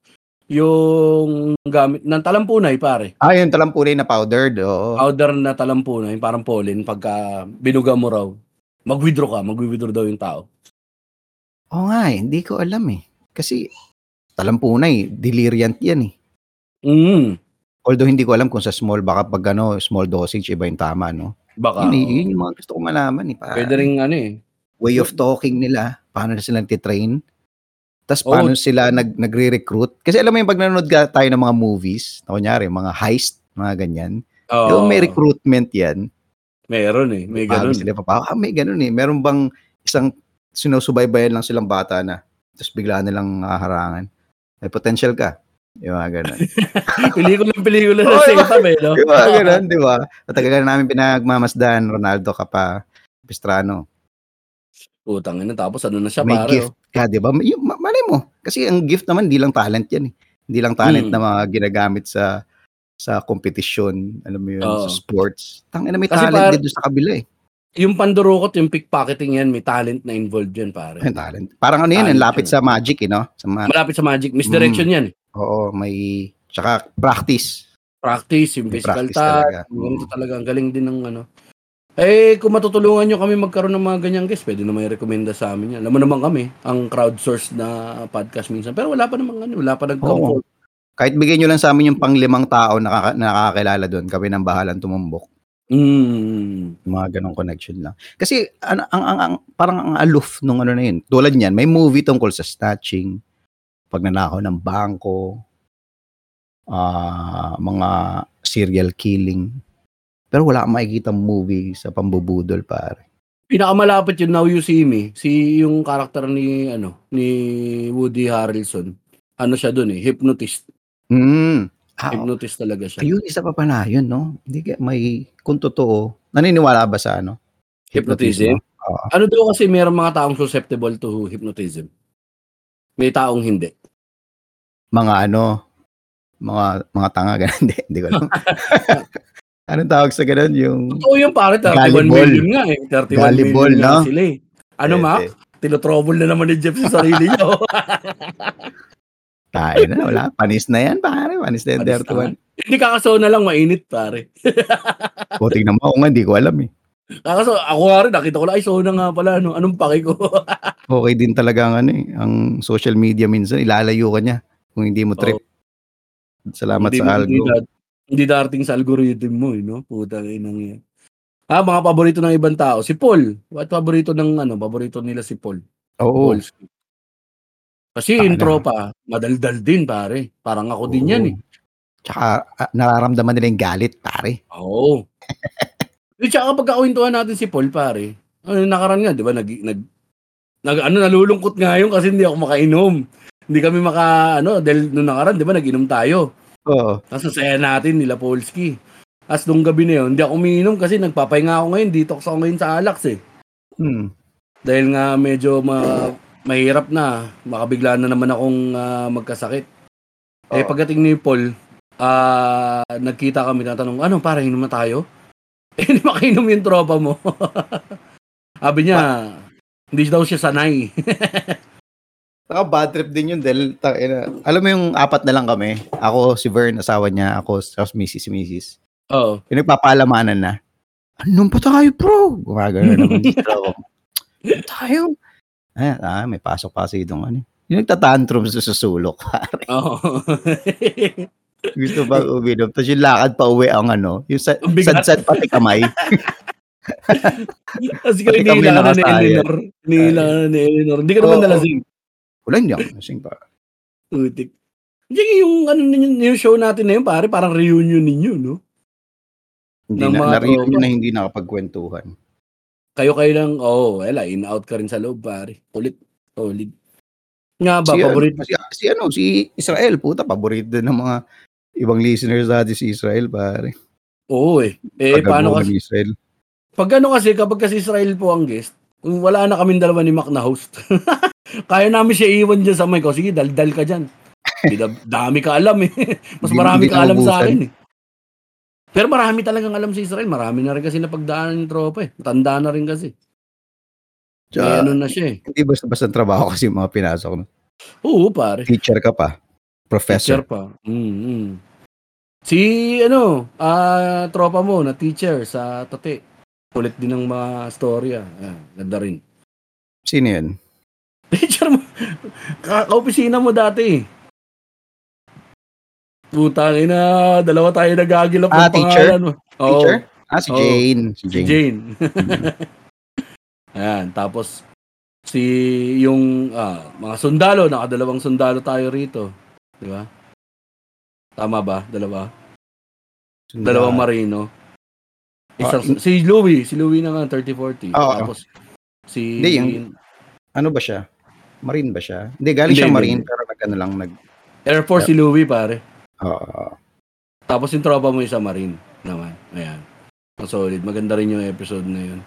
yung gamit ng talampunay, pare. Ah, yung talampunay na powdered. Oo. Powder na talampunay, parang pollen, pagka binuga mo raw, mag-withdraw ka, mag-withdraw daw yung tao. Oo nga eh, hindi ko alam eh. Kasi talampunay, deliriant yan eh. Mm, Although hindi ko alam kung sa small, baka pag ano, small dosage, iba yung tama, no? baka. yun, oo. yun yung mga gusto ko malaman eh. Pa, Pwede rin ano eh. way of talking nila, paano na sila titrain. Tapos paano sila nag, nagre-recruit. Kasi alam mo yung pag nanonood ka tayo ng mga movies, na kunyari, mga heist, mga ganyan. Oo, yung may recruitment yan. Meron eh, may Bago ganun. sila papaka. Ah, may ganun eh. Meron bang isang sinusubaybayan lang silang bata na tapos bigla nilang haharangan. May potential ka. Yung mga ganun. pelikula pelikula na sa itam eh, no? Yung mga ganun, di ba? Matagal na namin pinagmamasdan, Ronaldo ka pa, Pistrano. Putang ina, tapos ano na siya, may pare. gift ka, di ba? Yung, ma- malay mo. Kasi ang gift naman, di lang talent yan eh. Hindi lang talent Mm. na mga ginagamit sa sa kompetisyon, alam mo yun, Oo. sa sports. Tangina may Kasi talent par- din doon sa kabila eh. Yung pandurukot, yung pickpocketing yan, may talent na involved yan, pare. May talent. Parang ano yun, Talent ang lapit yun. sa magic eh, no? Sa ma- Malapit sa magic. Misdirection Mm. yan. Oo, may tsaka practice. Practice, yung May physical practice talaga. touch. Ganito talaga. Ang galing din ng ano. Eh, kung matutulungan nyo kami magkaroon ng mga ganyang guests, pwede naman i-recommenda sa amin yan. Alam mo naman kami, ang crowdsourced na podcast minsan. Pero wala pa namang ano, wala pa nag-comfort. Kahit bigyan nyo lang sa amin yung panglimang tao na nakaka- na nakakakilala doon, kami nang bahalang tumumbok. Mm. Mga ganong connection lang. Kasi ang, ang, ang, ang- parang ang aloof nung ano na yun. Tulad niyan, may movie tungkol sa snatching, pagnanakaw ng bangko, ah mga serial killing. Pero wala kang makikita movie sa pambubudol, pare. Pinakamalapit yung Now You See Me, si yung karakter ni ano ni Woody Harrelson. Ano siya doon eh, hypnotist. Mm. Ah, Hypnotist talaga siya. ayun, isa pa pala yun, no? Hindi ka, may, kung totoo, naniniwala ba sa ano? Hypnotism? Oo. Ano daw kasi mayroong mga taong susceptible to hypnotism. May taong hindi. Mga ano, mga, mga tanga, ganun. Hindi, hindi ko alam. Anong tawag sa ganun? Yung, Totoo yung pare, 31 Gullible. million nga eh. 31 Gullible, million no? sila eh. Ano Eh, Mac? eh. Tinotrouble na naman ni Jeff sa sarili niya. oh. Tayo na, wala. Panis na yan, pare. Panis na yan, Panis na 31. Hindi kakasaw na lang mainit pare. O, tingnan mo. Ako nga, hindi ko alam eh. Ah, kaso ako nga rin nakita ko lang, ay Sona nga pala ano, anong pake ko? Okay din talaga ang ano eh, ang social media minsan ilalayo ka niya kung hindi mo trip. Salamat Hindi sa mo- algo. Hindi, da- hindi darating sa algorithm mo, eh, no? Putang inang yan. Ah, mga paborito ng ibang tao. Si Paul. What paborito ng ano? Paborito nila si Paul. Oo. Paul. Kasi Tama. intro pa, madaldal din pare. Parang ako din yan eh. Tsaka ah, nararamdaman nila yung galit, pare. Oo. Di tsaka kapag kakwentuhan natin si Paul pare, ano yung nakaraan nga, di ba? Nag, nag, nag, ano, nalulungkot nga yun kasi hindi ako makainom. Hindi kami maka, ano, dahil nung nakaraan, di ba, nag-inom tayo. Oo. Tapos saya natin nila Polski. Tapos nung gabi na yun, hindi ako umiinom kasi nagpapahinga ako ngayon. Detox ako ngayon sa Alax eh. Hmm. Dahil nga medyo ma mahirap na. Makabigla na naman akong ah, magkasakit. Eh Oo. pagdating ni Paul, ah nagkita kami tatanong, ano para inom na tayo? Eh hindi makainom yung tropa mo. Sabi niya, hindi daw siya sanay. Saka bad trip din yun dahil, ina- alam mo yung apat na lang kami. Ako, si Vern, asawa niya, ako, tapos Mrs. si Mrs. Oo. Yung nagpapalamanan na, anong pa tayo, bro? Gumagano naman. Ano tayo? Ay, ah, may pasok pa kasi itong ano. Yung nagtatantrum sa susulok. Oo. Gusto ba uminom? Tapos yung lakad pa uwi ang ano, yung sa, sad-sad pati kamay. Kami nila ka na ni. Eleanor. Nila ka na ni Eleanor. Hindi ka naman Oo. nalasing. Wala hindi ako nasing pa. Tutik. Hindi yung ano yung show natin na yun, pare, parang reunion ninyo, no? Hindi na, narinig tropa. na hindi nakapagkwentuhan. Kayo-kayo lang, oh, wala, in-out ka rin sa loob, pare. Kulit, solid. Nga ba, si, paborito? Ano, si, si, ano, si Israel, puta, paborito ng mga ibang listeners natin si Israel, pare. Oo eh. Eh, Pag paano nag-go kasi, Israel. pag ano kasi, kapag kasi Israel po ang guest, wala na kaming dalawa ni Mac na host, kaya namin siya iwan dyan sa mic. O sige, daldal ka dyan. Dami ka alam eh. Mas marami ka alam sa akin eh. Pero marami talagang alam si Israel. Marami na rin kasi napagdaanan ng tropa eh. Tanda na rin kasi. Eh, Tsaka, ano na siya eh. hindi basta-basta trabaho kasi yung mga pinasok. No? Oo, pare. Teacher ka pa. Professor. Teacher pa. Mm, Si ano, ah tropa mo na teacher sa Tate. Kulit din ng mga storya. Ah, ganda rin. Sino yun? Teacher mo. ka- Ka-opisina mo dati. Putang ina, dalawa tayo nagagilap Ah, ng teacher? pangalan. Oo, Teacher? Ah, si Oo. Jane. Si si Jane. Jane. Ayan, tapos si yung ah, mga sundalo, nakadalawang sundalo tayo rito. Di ba? Tama ba? Dalawa? Dalawang marino. Isang, Ah, in- si Louie, si Louie na nga 30-40. Oo. Tapos si Hindi, yung- Ano ba siya? Marine ba siya? Hindi, galing Hindi, siya Marine, hindi. pero nag ano lang, nag... Air Force si Louie pare. Oo. Tapos yung tropa mo isa Marine naman. Ayan. Ang solid. Maganda rin yung episode na yun.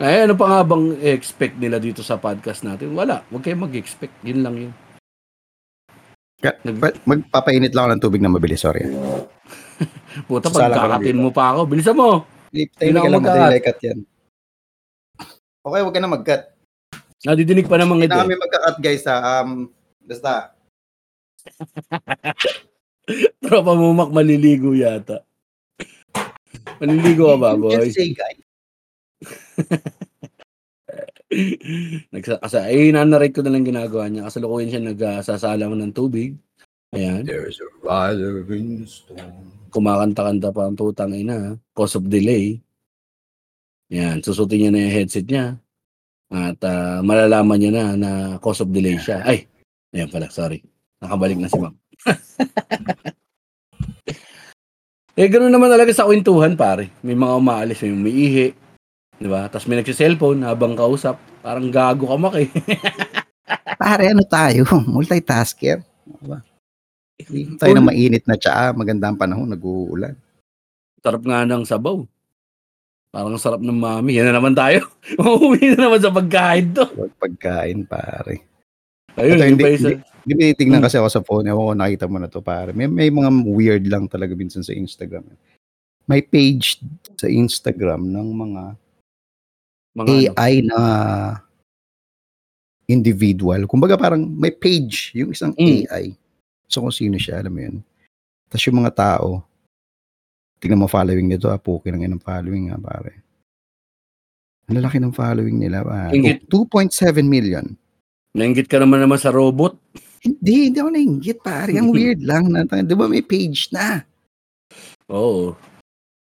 Ay, ano pa nga bang expect nila dito sa podcast natin? Wala. Huwag kayong mag-expect. Yun lang yun. Nag- pa- Magpapainit lang ako ng tubig na mabilis, sorry. Puta, lang pagkakatin mo pa ako. Bilisan mo. Hindi, Hindi na lang, magka-cut. madali cut yan. Okay, wag ka na mag-cut. Nadidinig pa naman Hindi ito. na kami magka-cut, guys, ha. Um, basta, Tropa mo mak maliligo yata. Maliligo ka ba, boy? can say, guys. Nagsa asa eh nanarate ko na lang ginagawa niya. Kasalukuyan siya nagsasala ng tubig. Ayan. There's a rider in the storm. kumakanta-kanta pa ang putang ina, cause of delay. Yan, susutin niya na yung headset niya. At ah, malalaman niya na na cause of delay siya. Ay, ayan pala, sorry. Nakabalik na si ma'am. eh, ganoon naman talaga sa kwentuhan, pare. May mga umaalis, may umiihi. Di ba? Tapos may nagsiselfone habang kausap. Parang gago ka mak eh. Pare, ano tayo? Multitasker. Diba? Hindi tayo na mainit na tsaa. Magandang panahon, nag-uulan. Sarap nga ng sabaw. Parang sarap ng mami. Yan na naman tayo. Uuwi na naman sa pagkain to. Pagkain, pare. Ayun, Ito, hindi, isa. hindi, hindi titignan kasi ako sa phone. Ewan ko, nakita mo na to, pare. May, may mga weird lang talaga minsan sa Instagram. May page sa Instagram ng mga Mga ano. AI na individual. Kumbaga parang may page yung isang Mm. AI. So kung sino siya, alam mo yun. Tapos yung mga tao, tingnan mo following nito, ah, puki ng ng following nga pare. Ang lalaki ng following nila. Oh, 2.7 million. Nainggit ka naman naman sa robot. Hindi, hindi ako nainggit, pare. Ang weird lang. Na, di ba may page na? Oo.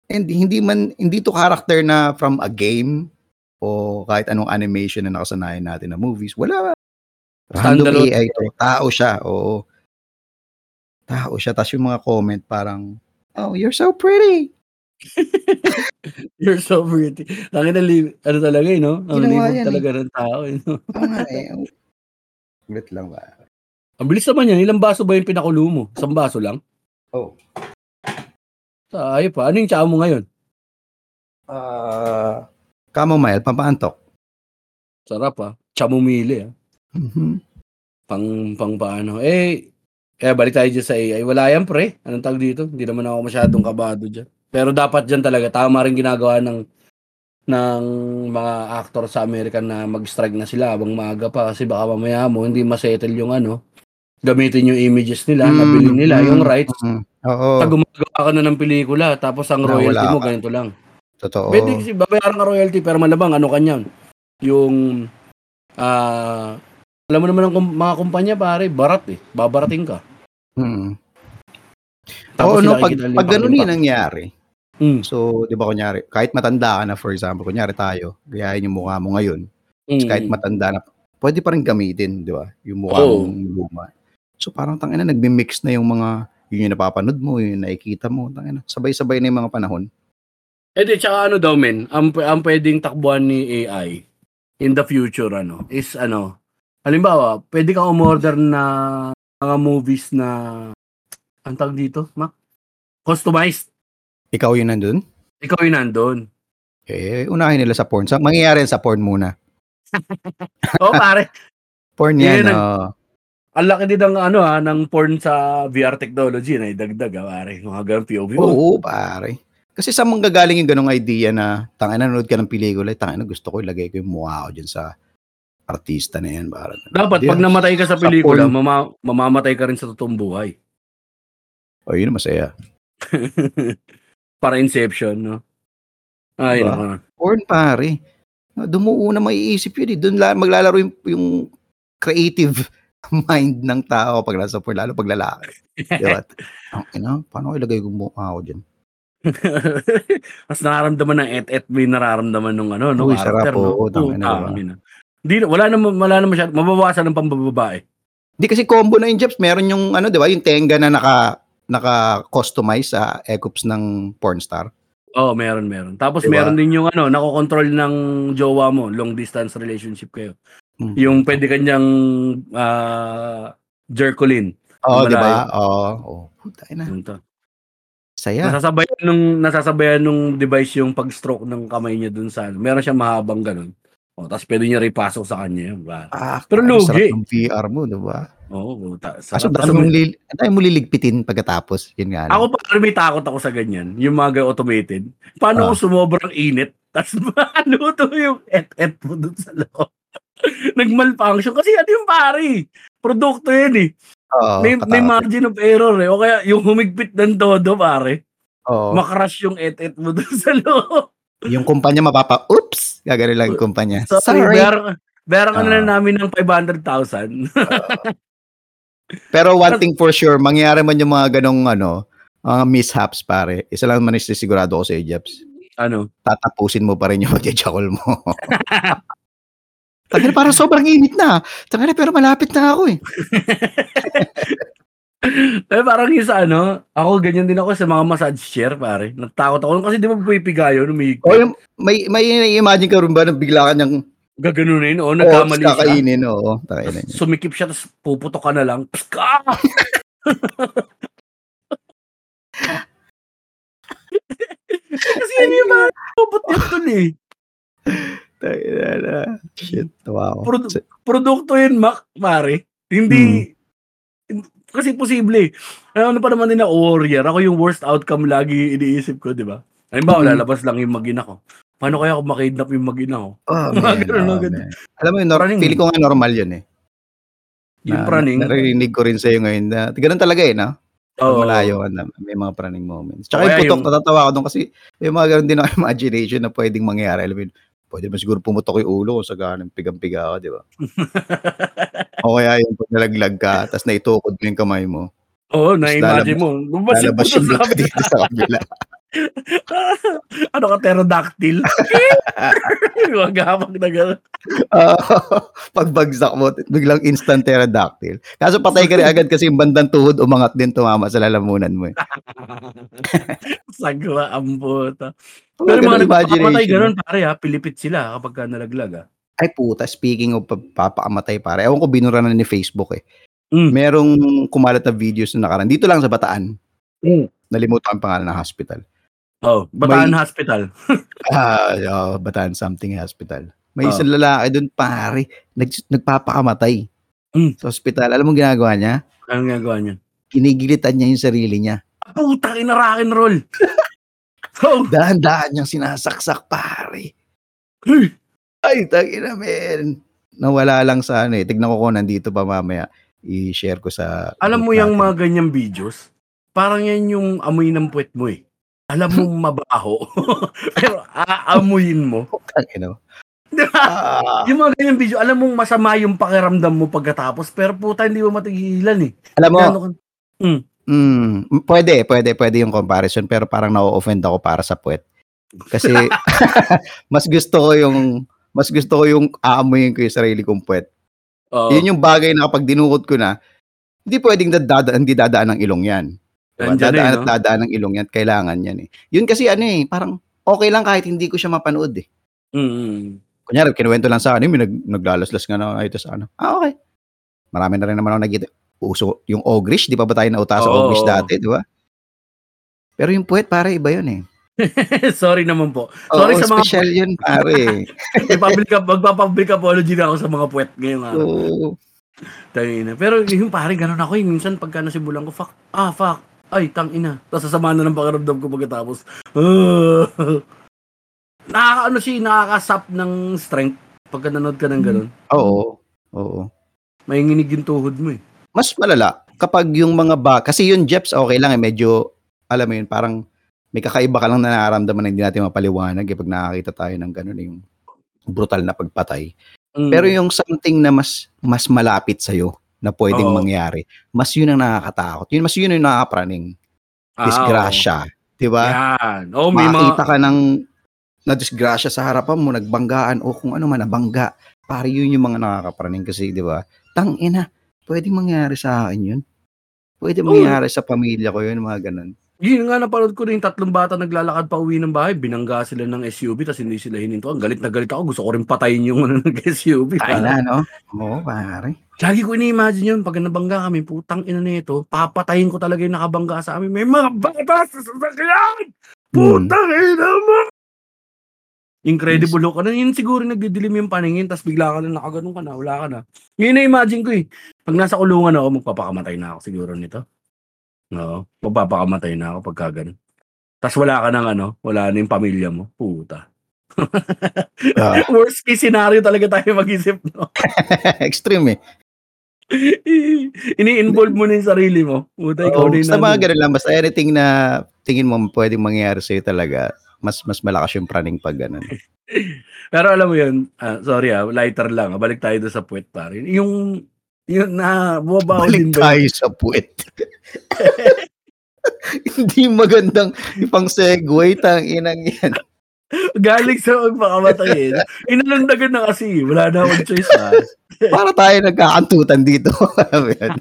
And hindi man, hindi to character na from a game o kahit anong animation na nakasanayan natin na movies. Wala. Random Standalone. AI to. Tao siya. Oo. Tao siya. Tapos yung mga comment parang, oh, you're so pretty. You're so pretty. Tangin na, li- ano talaga eh, no? Ang libog yan talaga ng tao. Eh, no? Oo nga eh. Wait lang ba? Ang bilis naman yan. Ilang baso ba yung pinakulo mo? Isang baso lang? Oh. Sa ayop pa. Ano yung tsaka mo ngayon? Uh, chamomile, pampaantok. Sarap ah. Chamomile ah. Mhm. Pang, pang paano. Eh, kaya balik tayo dyan sa AI. Wala yan pre. Anong tawag dito? Hindi naman ako masyadong kabado dyan. Pero dapat dyan talaga. Tama rin ginagawa ng ng mga actor sa American na mag-strike na sila habang maaga pa kasi baka mamaya mo hindi masettle yung ano gamitin yung images nila, nabili nila yung rights Mm, Oo. Pag gumagawa ka na ng pelikula, tapos ang royalty mo, ka. ganito lang. Totoo. Pwede kasi babayaran ka royalty, pero malamang ano kanyan. Yung, ah, alam mo naman kum- mga kumpanya, pare, barat eh. Babarating ka. Mm. Oo, Tapos no, sila pag, pag ganun yung nangyari, Mm, so, di ba kunyari, kahit matanda ka na, for example, kunyari tayo, gayahin yung mukha mo ngayon, mm, kahit matanda na, pwede pa rin gamitin, di ba? Yung mukha Oo. mong luma. So, parang tangina, nagmi-mix na yung mga, yun yung napapanood mo, yun yung nakikita mo, tangina, sabay-sabay na yung mga panahon. Eh di, tsaka ano daw men, ang, ang pwedeng takbuhan ni AI in the future, ano, is ano, halimbawa, pwede kang umorder na mga movies na, ang tawag dito, Mac? Customized. Ikaw yun nandun? Ikaw yung nandun. Eh, unahin nila sa porn. Sa, mangyayari sa porn muna. Oo, pare. Porn Yun yan, ang- oh. Ang laki din ng ano ha, ng porn sa VR technology na idagdag ha, pare. Mga ganun POV. Oo, pare. Kasi sa mga gagaling yung ganong idea na tangina nanonood ka ng pelikula, tangina gusto ko ilagay ko yung mukha ko dyan sa artista na yan. Para, Dapat pag namatay ka sa sa pelikula, porn. mama, mamamatay ka rin sa totoong buhay. oh, yun masaya. Para Inception, no? Ay, Diba? nako. Porn, pare. Dumuo na maiisip yun eh. Doon la, maglalaro yung, yung creative mind ng tao pag nasa porn, lalo pag lalaki. Diba? Ang ina, paano ko ilagay yung mukha ko dyan? Mas nararamdaman ng et-et mo yung nararamdaman ng ano, no? Uy, sarap, character, no? oo, tangina, Puta, diba? mina. Di, wala na, wala na masyado, mabawasan ng pambababae. Di kasi combo na yung Jeps. Meron yung ano, di ba? Yung tenga na naka naka-customize sa ecups ng pornstar. Oo, meron, meron. Tapos Diba? meron din yung ano, nakokontrol ng jowa mo, long distance relationship kayo. Mm. Yung pwede kanyang ah jerkulin. Oo, di ba? Oo. Oh, puta na. Yun to. Saya. Nasasabayan nung nasasabayan nung device yung pag-stroke ng kamay niya dun sa ano. Meron siyang mahabang ganun. O, tapos pwede niya ripasok sa kanya yun. Ba? Ah, Pero ang lugi. sarap ng VR mo, di ba? Oo, ta- Kaso sarap. dami Tapos mong, li- dami mo liligpitin pagkatapos. Yun nga. Ako pa may takot ako sa ganyan, yung mga automated. Paano Ah. kung sumobrang init? Tapos ano to yung et-et mo dun sa loob? Nag-malfunction kasi ano yung pare? Produkto yun eh. Oo, may, may margin of error eh. O kaya yung humigpit ng todo pare, Oo. makrush yung et-et mo dun sa loob. yung kumpanya mapapa, oops! Gagano lang yung kumpanya. Sorry, Sorry. Bayaran, bayaran ka na namin ng 500,000. Pero one thing for sure, mangyari man yung mga ganong ano, mga mishaps pare. Isa lang man sigurado ko sa Jeps. ano? Tatapusin mo pa rin yung magjajakol mo. Tangina, parang sobrang init na. Tangina, pero malapit na ako eh. Eh, parang yung sa ano, ako ganyan din ako sa mga massage chair, pare. Natakot ako kasi di ba pumipiga yun, umihigpit. O yung, may, may imagine ka rin ba na bigla ka niyang Gaganunin, o oh, nagkamali siya. kakainin, oo. Niya. Sumikip siya, tapos puputok ka na lang. Pska! kasi yun yung mga puput yun eh. Shit, ako. Produ- Sa- produkto yun, Mac, pare. Hindi, kasi posible. Ano pa naman din na warrior. Ako yung worst outcome lagi iniisip ko, di ba? Halimbawa, Mm. lalabas lang yung magina ko. Paano kaya ako makidnap yung magina ko? Oh, man, oh, man. Alam mo, yun, nor- Praning. feeling ko nga normal yun eh. Yung Na- praning. Narinig ko rin sa'yo ngayon na, ganun talaga eh, no? Oo. malayo ka na, may mga praning moments. Tsaka yung putok, yung- natatawa ko doon kasi may mga ganun din ang imagination na pwedeng mangyari. Alam mo yun, Pwede naman siguro pumutok yung ulo kung sakaling pigang-piga ka, di ba? o kaya yung pag nalaglag ka, tapos naitukod mo yung kamay mo. Oo, na-imagine mo. Lumabas yung Lalabas puto yung sa buto dito sa kabila. ano ka, pterodactyl? Magapag na gano'n. Oo. pagbagsak mo, biglang instant pterodactyl. Kaso patay ka rin agad kasi yung bandang tuhod umangat din tumama sa lalamunan mo. Eh. Sagwa ang puta. Pero mga ganun imagination. gano'n, pare ha, pilipit sila kapag ka nalaglag ah. Ay puta, speaking of papakamatay pare. Ewan ko binura na ni Facebook eh. Mm. Merong kumalat na videos na nakaraan. Dito lang sa Bataan. Mm. Nalimutan ang pangalan ng hospital. Oh, Bataan May- Hospital. Ah, oh, Bataan something hospital. May Oh. isang lalaki doon pare, nag, nagpapakamatay. Mm. Sa hospital. Alam mo ginagawa niya? Anong ginagawa niya? Kinigilitan niya yung sarili niya. Ah, Puta, ina rock and roll. oh, Dahan-dahan niyang sinasaksak pare. Ay, tangina men. Nawala lang sa ano eh. Tignan ko kung nandito pa mamaya. I-share ko sa... Alam mo yung mga ganyang videos? Parang yan yung amoy ng puwet mo eh. Alam mo mabaho. Pero aamuyin mo. Di ba? Ah, yung mga ganyang video, alam mong masama yung pakiramdam mo pagkatapos, pero puta, hindi mo matigilan eh. alam mo, Gano'n ka- mm, pwede, pwede, pwede yung comparison pero parang na-offend ako para sa puwet. Kasi mas gusto ko yung mas gusto ko yung aamuyin ko yung sarili kong puwet. Oo. Yun yung bagay na kapag dinukot ko na, hindi pwedeng dadaan, hindi dadaan ng ilong yan. Diba? Andyan Dadaan eh, at no? dadaan ng ilong yan. Kailangan yan eh. Yun kasi ano eh, parang okay lang kahit hindi ko siya mapanood eh. Mm. Kunyari, kinuwento lang sa akin, may nag, naglalaslas nga na ito sa ano. Ah, okay. Marami na rin naman ako nakita. Uso, yung ogrish, di pa ba tayo nauta sa Oo. ogrish dati, di ba? Pero yung puwet, pare, iba yun eh. Sorry naman po. Sorry Oo, sa mga special yun, pare. May public, magpa-public apology na ako sa mga puwet ngayong araw. Oo. Tangina. Pero yung pare, ganun ako eh. Minsan pagka nasibulan ko, fuck, ah, fuck, ay, tang ina. Tapos sasama na ng pakiramdam ko pagkatapos. Nakaka, ano siya, nakakasap ng strength pagka nanood ka ng ganun. Oo. Oo. May nginig yung tuhod mo eh. Mas malala kapag yung mga ba, kasi yung Jeps, okay lang eh, medyo, alam mo yun, parang may kakaiba ka lang na nararamdaman na hindi natin mapaliwanag eh, pag nakakita tayo ng ganun, yung brutal na pagpatay. Mm. Pero yung something na mas mas malapit sa na pwedeng Oo. mangyari, mas yun ang nakakatakot. Yun mas yun yung nakakapraning. Ah, Disgrasya, 'di oo. ba? Yan. Oh, may Makita mga... ka ng na disgrasya sa harapan mo, nagbanggaan o kung ano man nabangga. Pare yun yung mga nakakapraning kasi, 'di ba? Tang ina, pwedeng mangyari sa akin yun. Pwede mangyari sa pamilya ko yun, mga ganun. Yun nga, napanood ko na yung tatlong bata naglalakad pa uwi ng bahay. Binangga sila ng SUV tapos hindi sila hininto. Ang galit na galit ako. Gusto ko rin patayin yung ano, ng SUV. Ay na, no? Oo, pare. Lagi ko ini-imagine yun. Pag nabangga kami, putang ina nito, papatayin ko talaga yung nakabangga sa amin. May mga bata sa sasakyan! Putang ina mo! Incredible look. Ano yun siguro nagdidilim yung paningin tapos bigla ka na nakaganon ka na, wala ka na. Yun na-imagine ko eh. Pag nasa kulungan ako, magpapakamatay na ako siguro nito. No, magpapakamatay na ako pagka ganun. Tapos wala ka ng ano, wala na yung pamilya mo. Puta. Ah, Worst case scenario talaga tayo mag-isip, no? extreme eh. Ini-involve mo na yung sarili mo. Puta, ikaw Oo, na yung basta mga nandun. ganun lang. Basta anything na tingin mo pwedeng mangyari sa'yo talaga, mas mas malakas yung praning pag ganun. Pero alam mo yun, ah, sorry ah, lighter lang. ah, Balik tayo doon sa puwet pare. Yung, yung na, bumabaho din ba? tayo sa puwet. Hindi magandang ipang segue, tang inang yan. Galing sa magpakamatay. Inalundagan na kasi. Wala na akong choice ah. Para tayo nagkakantutan dito. Yan.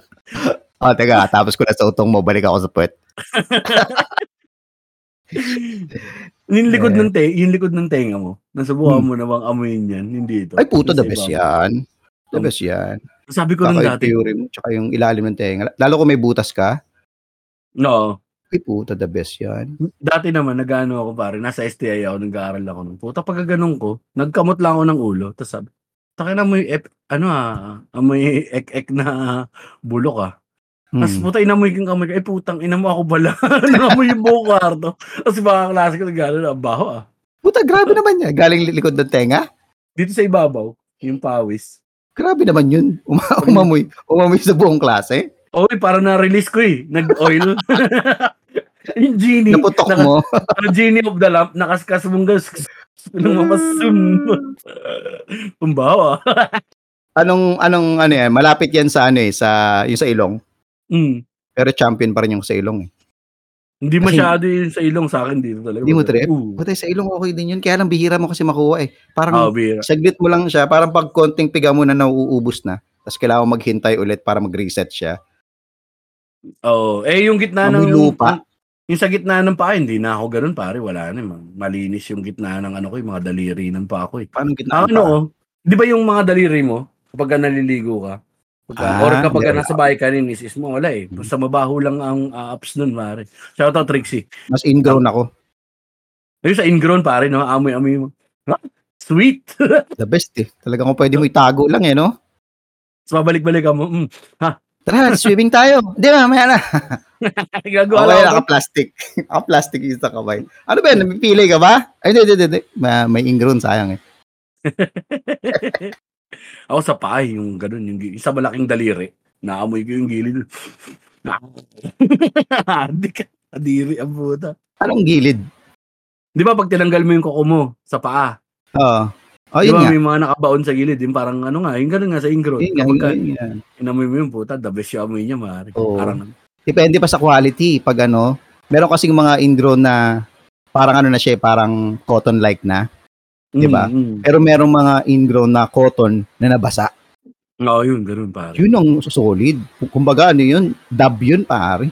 oh, teka, tapos ko na sa utong mo, balik ako sa puwet. yung likod Eh. ng te, yung likod ng tenga mo. Nasubukan mo na bang amuyin yan? Hindi ito. Hmm. Ay, puto, the best yan. The best yan. Sabi ko nung yung dati, theory mo, tsaka yung ilalim ng tenga. Lalo kung may butas ka, no, ay puta, the best yan. dati naman, nag-ano ako pare, nasa STI ako, nag-aaral ako nung puta, pag ganun ko, nagkamot lang ako ng ulo, tapos sabi, takin na amoy, ep, ano ah, amoy ek-ek na bulok ah. Tapos Hmm. puta, inamoy kong kamay ko, eh putang, ina mo ako bala, namoy yung buong kwarto. Tapos yung mga klase ko, nag-ano ang baho ah. Puta, grabe naman yan. Galing likod ng tenga. Dito sa ibabaw, yung pawis. Grabe naman yun. Uma- umamoy. Umamoy sa buong klase. Oy, parang na-release ko eh, nag-oil. yung genie, Naputok naka- mo. Ang genie of the lamp, nakaskas mong gas. Pinamamasum. Pumbawa. Anong anong ano yan, malapit yan sa ano eh, sa yung sa ilong. Mm. Pero champion pa rin yung sa ilong eh. Hindi Kasi- masyado yun sa ilong sa akin dito talaga. Hindi mo trip? Oo. Buti sa ilong okay din yun. Kaya lang bihira mo kasi makuha eh. Parang bira. saglit mo lang siya, parang pag konting piga mo na nauubos na. Tapos kailangan maghintay ulit para mag-reset siya. Oo. Eh, yung gitna ng... Amoy lupa. Yung sa gitna ng paa, hindi na ako ganun, pare. Wala na. Malinis yung gitna ng ano ko, yung mga daliri ng paa ko. Eh. Paano gitna? Ah, ng ano, paa? oh, di ba yung mga daliri mo, kapag ka naliligo ka, pagka, Ah, or kapag ka yeah. nasa bahay ka ninis mo, wala eh. Basta mabaho lang ang uh, apps nun, pare. Shout out, Trixie. Mas ingrown ako. Yung sa ingrown, pare, no? Amoy-amoy mo. Ha? Sweet! The best eh. Talagang kung pwede mo itago lang eh, no? Tapos babalik-balik ka mo. Mm. Tara, swimming tayo. Hindi, mamaya na. Gagawa Okay, lang ako. naka-plastic. Naka-plastic yung sa kamay. Ano ba yan? Napipili ka ba? Ay, hindi, hindi, hindi. Ma- May ingrown, sayang eh. Ako sa paa, yung ganun, yung, sa malaking daliri. Naamoy ko yung gilid. Hindi ka. Kadiri ang puta. Anong gilid? Di ba pag tinanggal mo yung kuko mo sa paa, Oo. Oh, di ba nga. may mga nakabaon sa gilid, yung parang ano nga, yung ganun nga sa ingrown. Yun nga, Kapag yun, yun inamoy mo yung puta, the best yung amoy niya, maaari. Oo. Parang, Depende pa sa quality. Pag ano, meron kasing mga ingrown na parang ano na siya, parang cotton-like na. Di ba? Mm, mm. Pero merong mga ingrown na cotton na nabasa. Oo, yun, ganun pare. Yun ang solid. Kumbaga, ano yun? Dab yun, pare.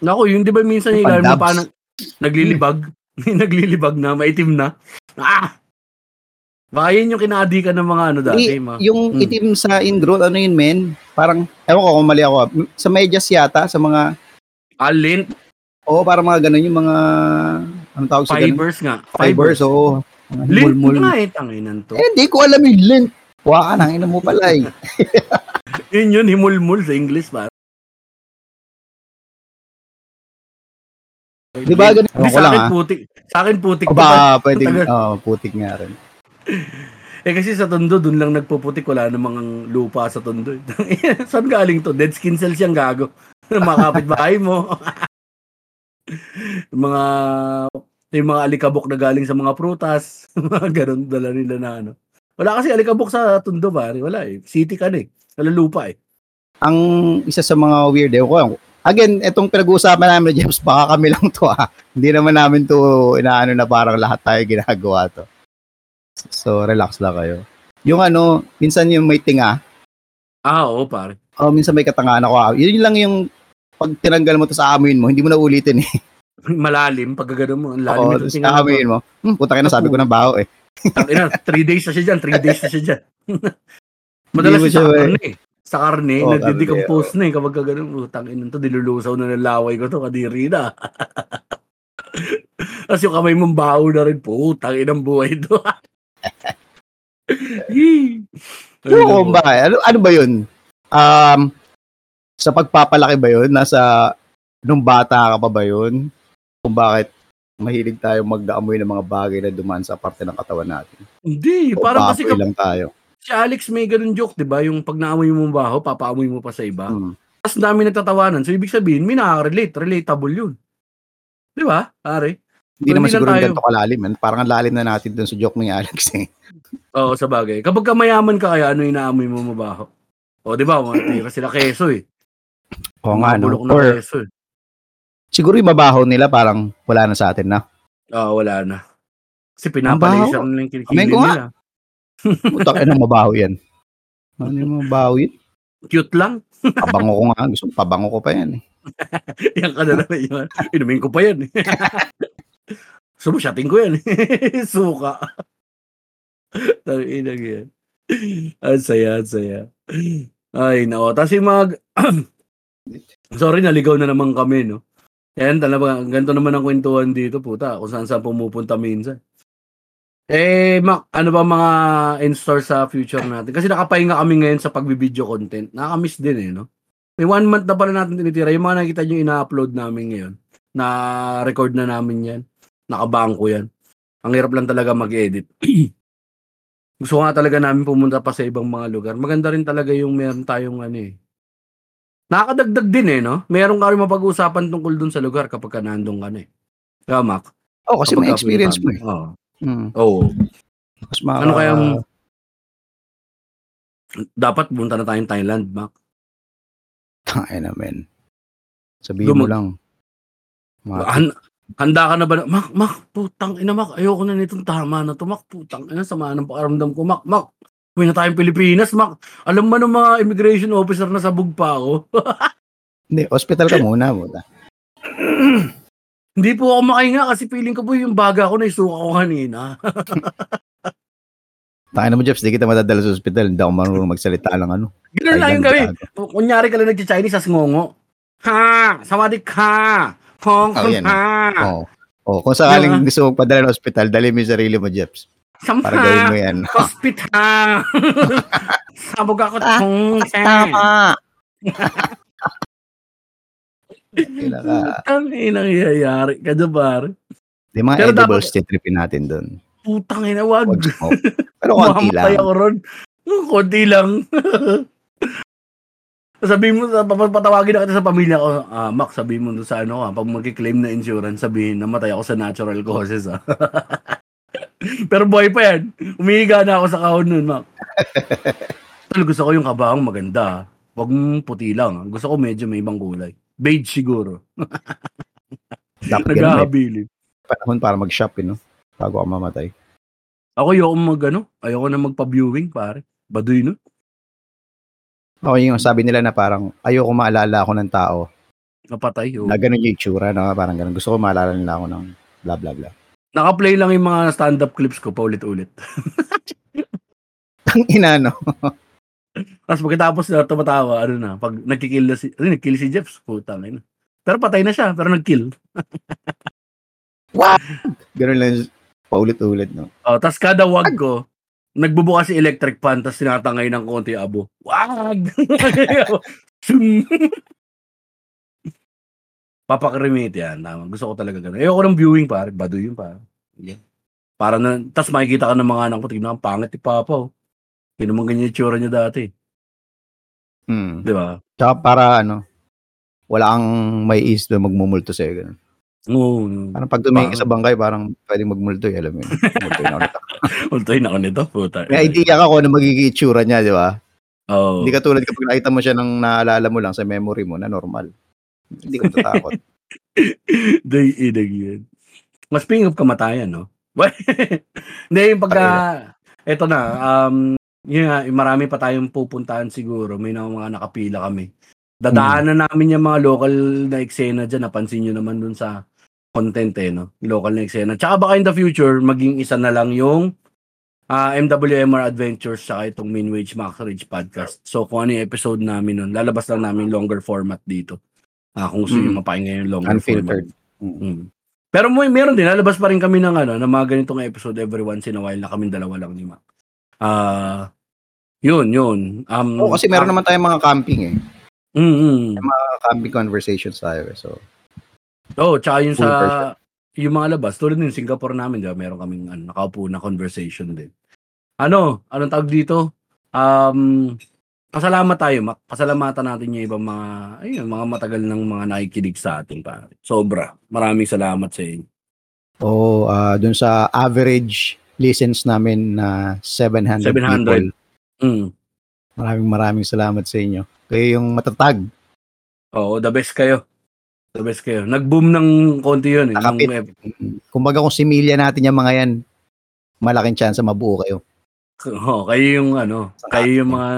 Naku, yun di ba minsan yung ilalim mo pa nag- naglilibag? May naglilibag na, maitim na. Ah! Baka yun yung kinadi ka ng mga ano dati. Eh, mga, yung Mm. itim sa ingrown, ano yun, men? Parang, ewan ko kung mali ako. ah. Sa medyas yata, sa mga, alin, oo, parang mga ganun, yung mga, ano tawag sa ganun? fibers nga. Fibers, oo. Mga Lint nga eh, tanginan to. Eh, hindi ko alam yung lint. Kuha ka na, ina mo pala eh. Yun yun, himulmul sa English pa. Di ba ganun? Ko sa lang akin ah. putik. Sa akin putik. O ba, pwedeng, Tagal. oh, putik nga rin. Eh kasi sa tondo, dun lang nagpuputik. Wala namang lupa sa tondo. Saan galing to? Dead skin cells yung gago. Makapit bahay mo. Mga yung mga alikabok na galing sa mga prutas. Mga ganun dala nila na ano. Wala kasi alikabok sa tondo pare. Wala eh. City ka na eh. Wala lupa eh. Ang isa sa mga weird, eh, ko, again, itong pinag-uusapan namin James, baka kami lang to ah. Hindi naman namin to inaano na parang lahat tayo ginagawa to. So, relax lang kayo. Yung ano, minsan yung may tinga, Ah, oo pare. o minsan may katangaan ako, ah, yun lang yung pag tinanggal mo to sa amuin mo, hindi mo na ulitin eh. Malalim. Pag gano'n mo. Ang lalim Oo, tapos Tingnan mo. mo. Hmm, puta ka na, sabi ko na baho eh. Ina, three days na siya dyan. Three days na siya dyan. Madalas mo siya sa karne eh. Sa karne, Oo, nagdi-decompose na eh. Kapag ka ganun, utang ina to, dilulusaw na ng laway ko to, kadiri na. Tapos yung kamay mong baho na rin, putang inang buhay to. Pero kung ba, ano, ano ba yun? Um, sa pagpapalaki ba yun? Nasa, nung bata ka pa ba yun? Kung bakit mahilig tayo magdaamoy ng mga bagay na dumaan sa parte ng katawan natin. Hindi, O parang kasi kap- lang tayo. si Alex may ganun joke, di ba? Yung pag naamoy mo baho, papaamoy mo pa sa iba. Hmm. Tapos dami nagtatawanan. So, ibig sabihin, may nakaka-relate. Relatable yun. Di ba, pare? Hindi So, naman siguro tayo- ganito kalalim. eh. Parang ang lalim na natin dun sa joke ni Alex eh. Oo, sa bagay. Kapag ka mayaman ka kaya, ano yung naamoy mo mabaho? O, di ba? Mga tira sila keso eh. Oo nga, no? Or keso eh. Siguro yung mabaho nila parang wala na sa atin na. Oo, wala na. Kasi pinapalaser na yung nga. nila. Putak, anong mabaho yan? Ano yung mabaho yun? Cute lang. Pabango ko nga. Gusto pabango ko pa yan eh. Yan ka na naman yun. Inumin ko pa yan. eh. Sumusyating ko yan. eh. Suka. Tangina yan. Ang saya, ang saya. Ay, nako. Tapos yung mga... Sorry, naligaw na naman kami, no? Yan, talaga, ganito naman ang kwentuhan dito, puta. Kung saan saan pumupunta minsan. Eh, Mac, ano ba mga in-store sa future natin? Kasi nakapahinga kami ngayon sa pagbibideo content. Nakakamiss din eh, no? May one month na pala natin tinitira. Yung mga nakita nyo ina-upload namin ngayon. Na record na namin yan. Nakabangko yan. Ang hirap lang talaga mag-edit. Gusto nga talaga namin pumunta pa sa ibang mga lugar. Maganda rin talaga yung meron tayong ano eh. Nakakadagdag din eh, no? Meron ka rin mapag-usapan tungkol dun sa lugar kapag ka nandun ka na eh. Kaya, Mac? Oh, kasi may experience mo eh. Oo. Mm. Oo. Mas Ano kayang dapat punta na tayong Thailand, Mac. Tangin na, men. Sabihin mo Lumag- lang. Mga, Han- handa ka na ba? Mac, Mac, putang ina, Mac. Ayoko na nitong tama na to, Mac. Putang ina, sama ng pakaramdam ko, Mac. Mac, uwi na tayong Pilipinas, Mac. Alam mo ng mga immigration officer na sabog pa ako. hindi, hospital ka muna. Buta. Hindi po ako makahinga kasi feeling ko po yung baga ko na isuka ko kanina. Tangin mo, Jeps, di kita matadala sa hospital. Hindi ako marunong magsalita lang ano. Ganun lang yung gawin. Kunyari ka lang nag-Chinese sa ngongo. Ha! Sawadik ka! Hong Oh, Kong yan, ha! Oo. Oh, kung sakaling Diba? gusto mong padala ng hospital, dali mo yung sarili mo, Jeps. Para gawin mo Samha! yan. Hospital! Sabog ako Ah, tong Pinaka, Ang inang iyayari ka pare. di mga Pero edibles, dapat- titripin natin doon. Putang ina, wag. Pero konti Mamamatay lang. ako ron. Hmm, Konti lang. sabihin mo, pap- patawagin na kita sa pamilya ko, ah, Mac, sabihin mo sa ano, ah, pag magkiklaim na insurance, sabihin, namatay ako sa natural causes, ah. Pero buhay pa yan. Umihiga na ako sa kahon nun, Mac. Tol, gusto ko yung kabahang maganda. Wag mong puti lang. ah. Gusto ko medyo may ibang kulay. Beige siguro. Nag-aabilin. Panahon para mag-shop, eh, no? Bago ako mamatay. Ako ayoko mag ano, ayoko na magpa-viewing pare. Baduy no. Ako yung sabi nila na parang ayoko maalala ako ng tao Napatay. Oh. na ganun yung itsura na parang ganun. Gusto ko maalala nila ako ng bla bla bla. Naka-play lang yung mga stand-up clips ko paulit-ulit. Ang ina, no? Tapos pagkatapos na tumatawa, ano na, pag nagkikill na si, ano, nagkill si Jeff, putang ina. Pero patay na siya, pero nagkill. Ganun lang paulit-ulit, no? Oh, tapos kada wag ko, nagbubukas si electric fan, tapos tinatangay ng konti abo. Wag! Sum! Papakrimate yan. Tama. Gusto ko talaga ganun. Ayoko ng viewing, pare. Baduy yun, pare. Yeah. Para na, tapos makikita ka ng mga anak ko, tignan ang pangit ni Papa, oh. Naman ganyan yung tsura niya dati. Hmm. Di ba? Tsaka para, ano, wala kang may is na magmumulto sa'yo. Ganun. Oo. Parang pag tumingin sa bangkay, parang pwedeng magmulto, eh, alam mo yun. Multo na ulit ako. Ultoy na ako nito. Puta. May idea ka kung ano magiging itsura niya, di ba? Oo. Hindi ka tulad kapag nakita mo siya nang naalala mo lang sa memory mo na normal. Hindi ka matatakot. Day idag yun. Mas speaking of kamatayan, no? Hindi, yung pagka, eto na, um, yun nga, marami pa tayong pupuntahan siguro. May na mga nakapila kami. Dadaanan namin yung mga local na eksena dyan. Napansin nyo naman dun sa content eh, no? Local na eksena. Tsaka baka in the future, maging isa na lang yung ah, MWMR Adventures tsaka itong Minwage Max Ridge Podcast. So, kung ano yung episode namin nun, lalabas lang namin longer format dito. Ah, kung gusto Mm. yung mapakinggan yung longer Unfiltered. format. Mm. Pero may meron din, lalabas pa rin kami ng ano, ng mga ganitong episode every once in a while na kami dalawa lang ni Mac. Ah, yun, yun. Um, Oo, kasi meron naman tayong mga camping eh. Mm, mm. Mga camping conversations tayo. eh. So, Oh, tsaka Full sa yung mga labas, tulad ng Singapore namin, di ba? Meron kaming ano, nakaupo na conversation din. Ano, anong tawag dito? Um, pasalamat tayo. Pasalamatan natin yung ibang mga, ayun, mga matagal ng mga nakikinig sa atin, pare. Sobra. Maraming salamat sa inyo. oh, ah dun sa average listens namin na 700, 700. people. Mm. Maraming maraming salamat sa inyo. Kayo yung matatag. Oo, the best kayo. The best kayo. Nag-boom ng konti yun. Eh, Nakapit. nung Kumbaga kung similya natin yung mga yan, malaking chance mabuo kayo. Oo, kayo yung ano, kayo yung mga...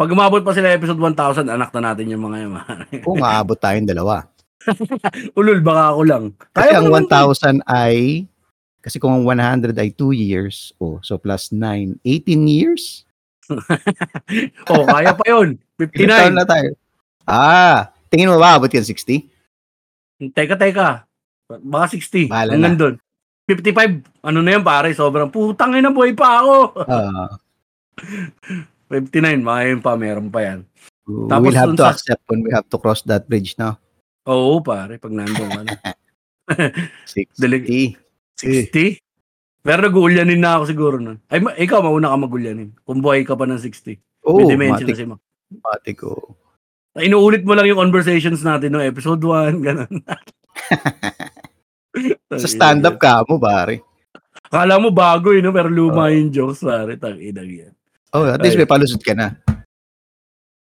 Pag umabot pa sila episode 1,000, anak na natin yung mga yan. Kung aabot tayong dalawa. Ulul, baka ako lang. Kasi Kaya ang mo naman. 1,000 ay, kasi kung ang 100 ay 2 years, oh, so plus 9, 18 years? oh, kaya pa yun. Ilan taon 59. na tayo? Ah, tingin mo ba abot yan 60? Teka, teka. Baka 60. Bahala Hanggang doon. 55. Ano na yan, pare? Sobrang putang ina buhay pa ako. Ah, 59. Mga yun pa, meron pa yan. we Tapos have to sa- accept when we have to cross that bridge now. Oo, pare. Pag nandun ka na. 60. Dali- 60? Pero nag-uulyanin na ako siguro nun. Ay, ma- ikaw, mauna ka mag-ulyanin. Kung buhay ka pa ng 60. Oh, May dementia na matik, si Mac. matik, oh. Inuulit mo lang yung conversations natin no episode 1, ganun. Sa stand-up ka mo, pare. Akala mo bago eh, no? pero luma Oo. yung jokes, pare. Tangina yan. Oh, at least Ay. may palusot ka na.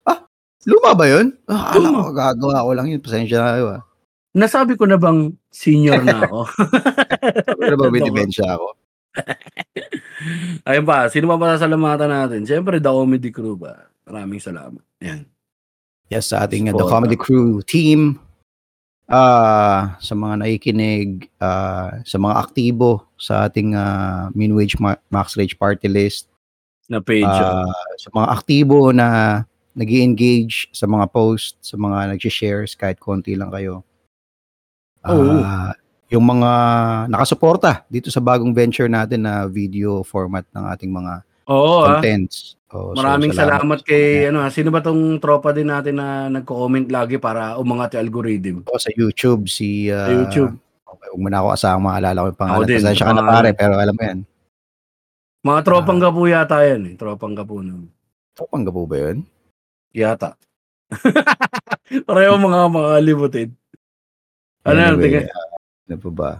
Ah, luma ba yun? Ah, alam ko, gagawa ko lang yun. Pasensya na kayo ah. Nasabi ko na bang senior na ako? Pero ba may demensya ako? Ayun pa, sino pa pasasalamatan natin? Siyempre, The Comedy Crew ba? Maraming salamat. Yan. Yes, sa ating uh, The Comedy. Crew team. Ah, sa mga nakikinig, ah, sa mga aktibo sa ating ah, Min Wage Ma- Max Rage Party List, Na page. ah, sa mga aktibo na nag engage sa mga post, sa mga nag-shares, kahit konti lang kayo. Ah, yung mga nakasuporta dito sa bagong venture natin na video format ng ating mga Oo, ah. contents. Oh, so, Maraming salamat, sa kay, mga- ano, ah, sino ba tong tropa din natin na nagko-comment lagi para umangat yung algorithm? Oh, sa YouTube si Sa ah, YouTube. Okay, huwag mo na ako asama, maalala ko yung pangalan. Ako din, Pasensya ka na pare, pero alam mo yan. Mga tropang Ah. gapo yata yan eh. Tropang gapo naman. Topang po ba yun? Yata. Pareho mga makakalimutin. Ano yan? Anyway, Tingnan. ah, ano pa ba?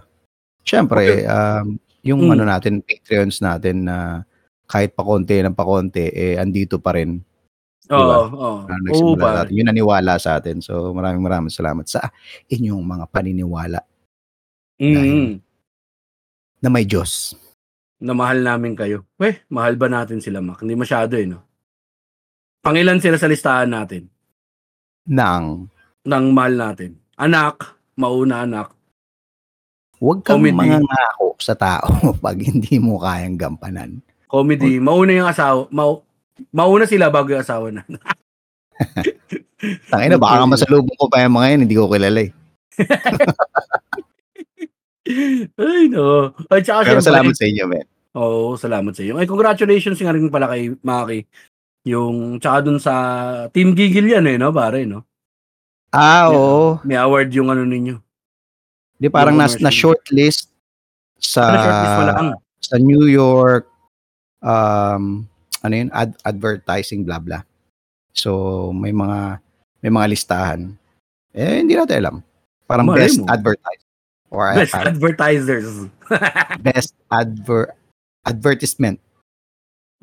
Siyempre, um, yung Mm. ano natin, Patreons natin na kahit pa konti ng pa konti, eh, andito pa rin. Oo, diba? oo. Oo, nagsimula pare. natin. Yung naniwala sa atin. So, maraming maraming salamat sa inyong mga paniniwala Mm, na may Diyos. na mahal namin kayo. Weh, mahal ba natin sila, Mac? Hindi masyado eh, no? Pangilan sila sa listahan natin Nang, ng mahal natin. Anak, mauna anak. huwag kang Comedy. mangangako sa tao pag hindi mo kayang gampanan. Comedy, mauna yung asawa. Mau, mauna sila bago yung asawa na. Tangina, baka nga Okay. masalubong ko pa yung mga yun, hindi ko kilala eh. Ay, no. At saka Pero salamat sa inyo, men. Oo, salamat sa iyo. Ay, congratulations nga rin pala kay Maki. Yung, tsaka dun sa Team Gigil yan eh, no, pare, no? Ah, Yeah. oo. May award yung ano ninyo. Di parang Yung nas, na shortlist sa Ano, shortlist sa New York um ano yun ad- advertising blah blah. So may mga may mga listahan. Eh hindi natin alam. Parang Malay best mo. advertise or Best ad- advertisers. best adver advertisement.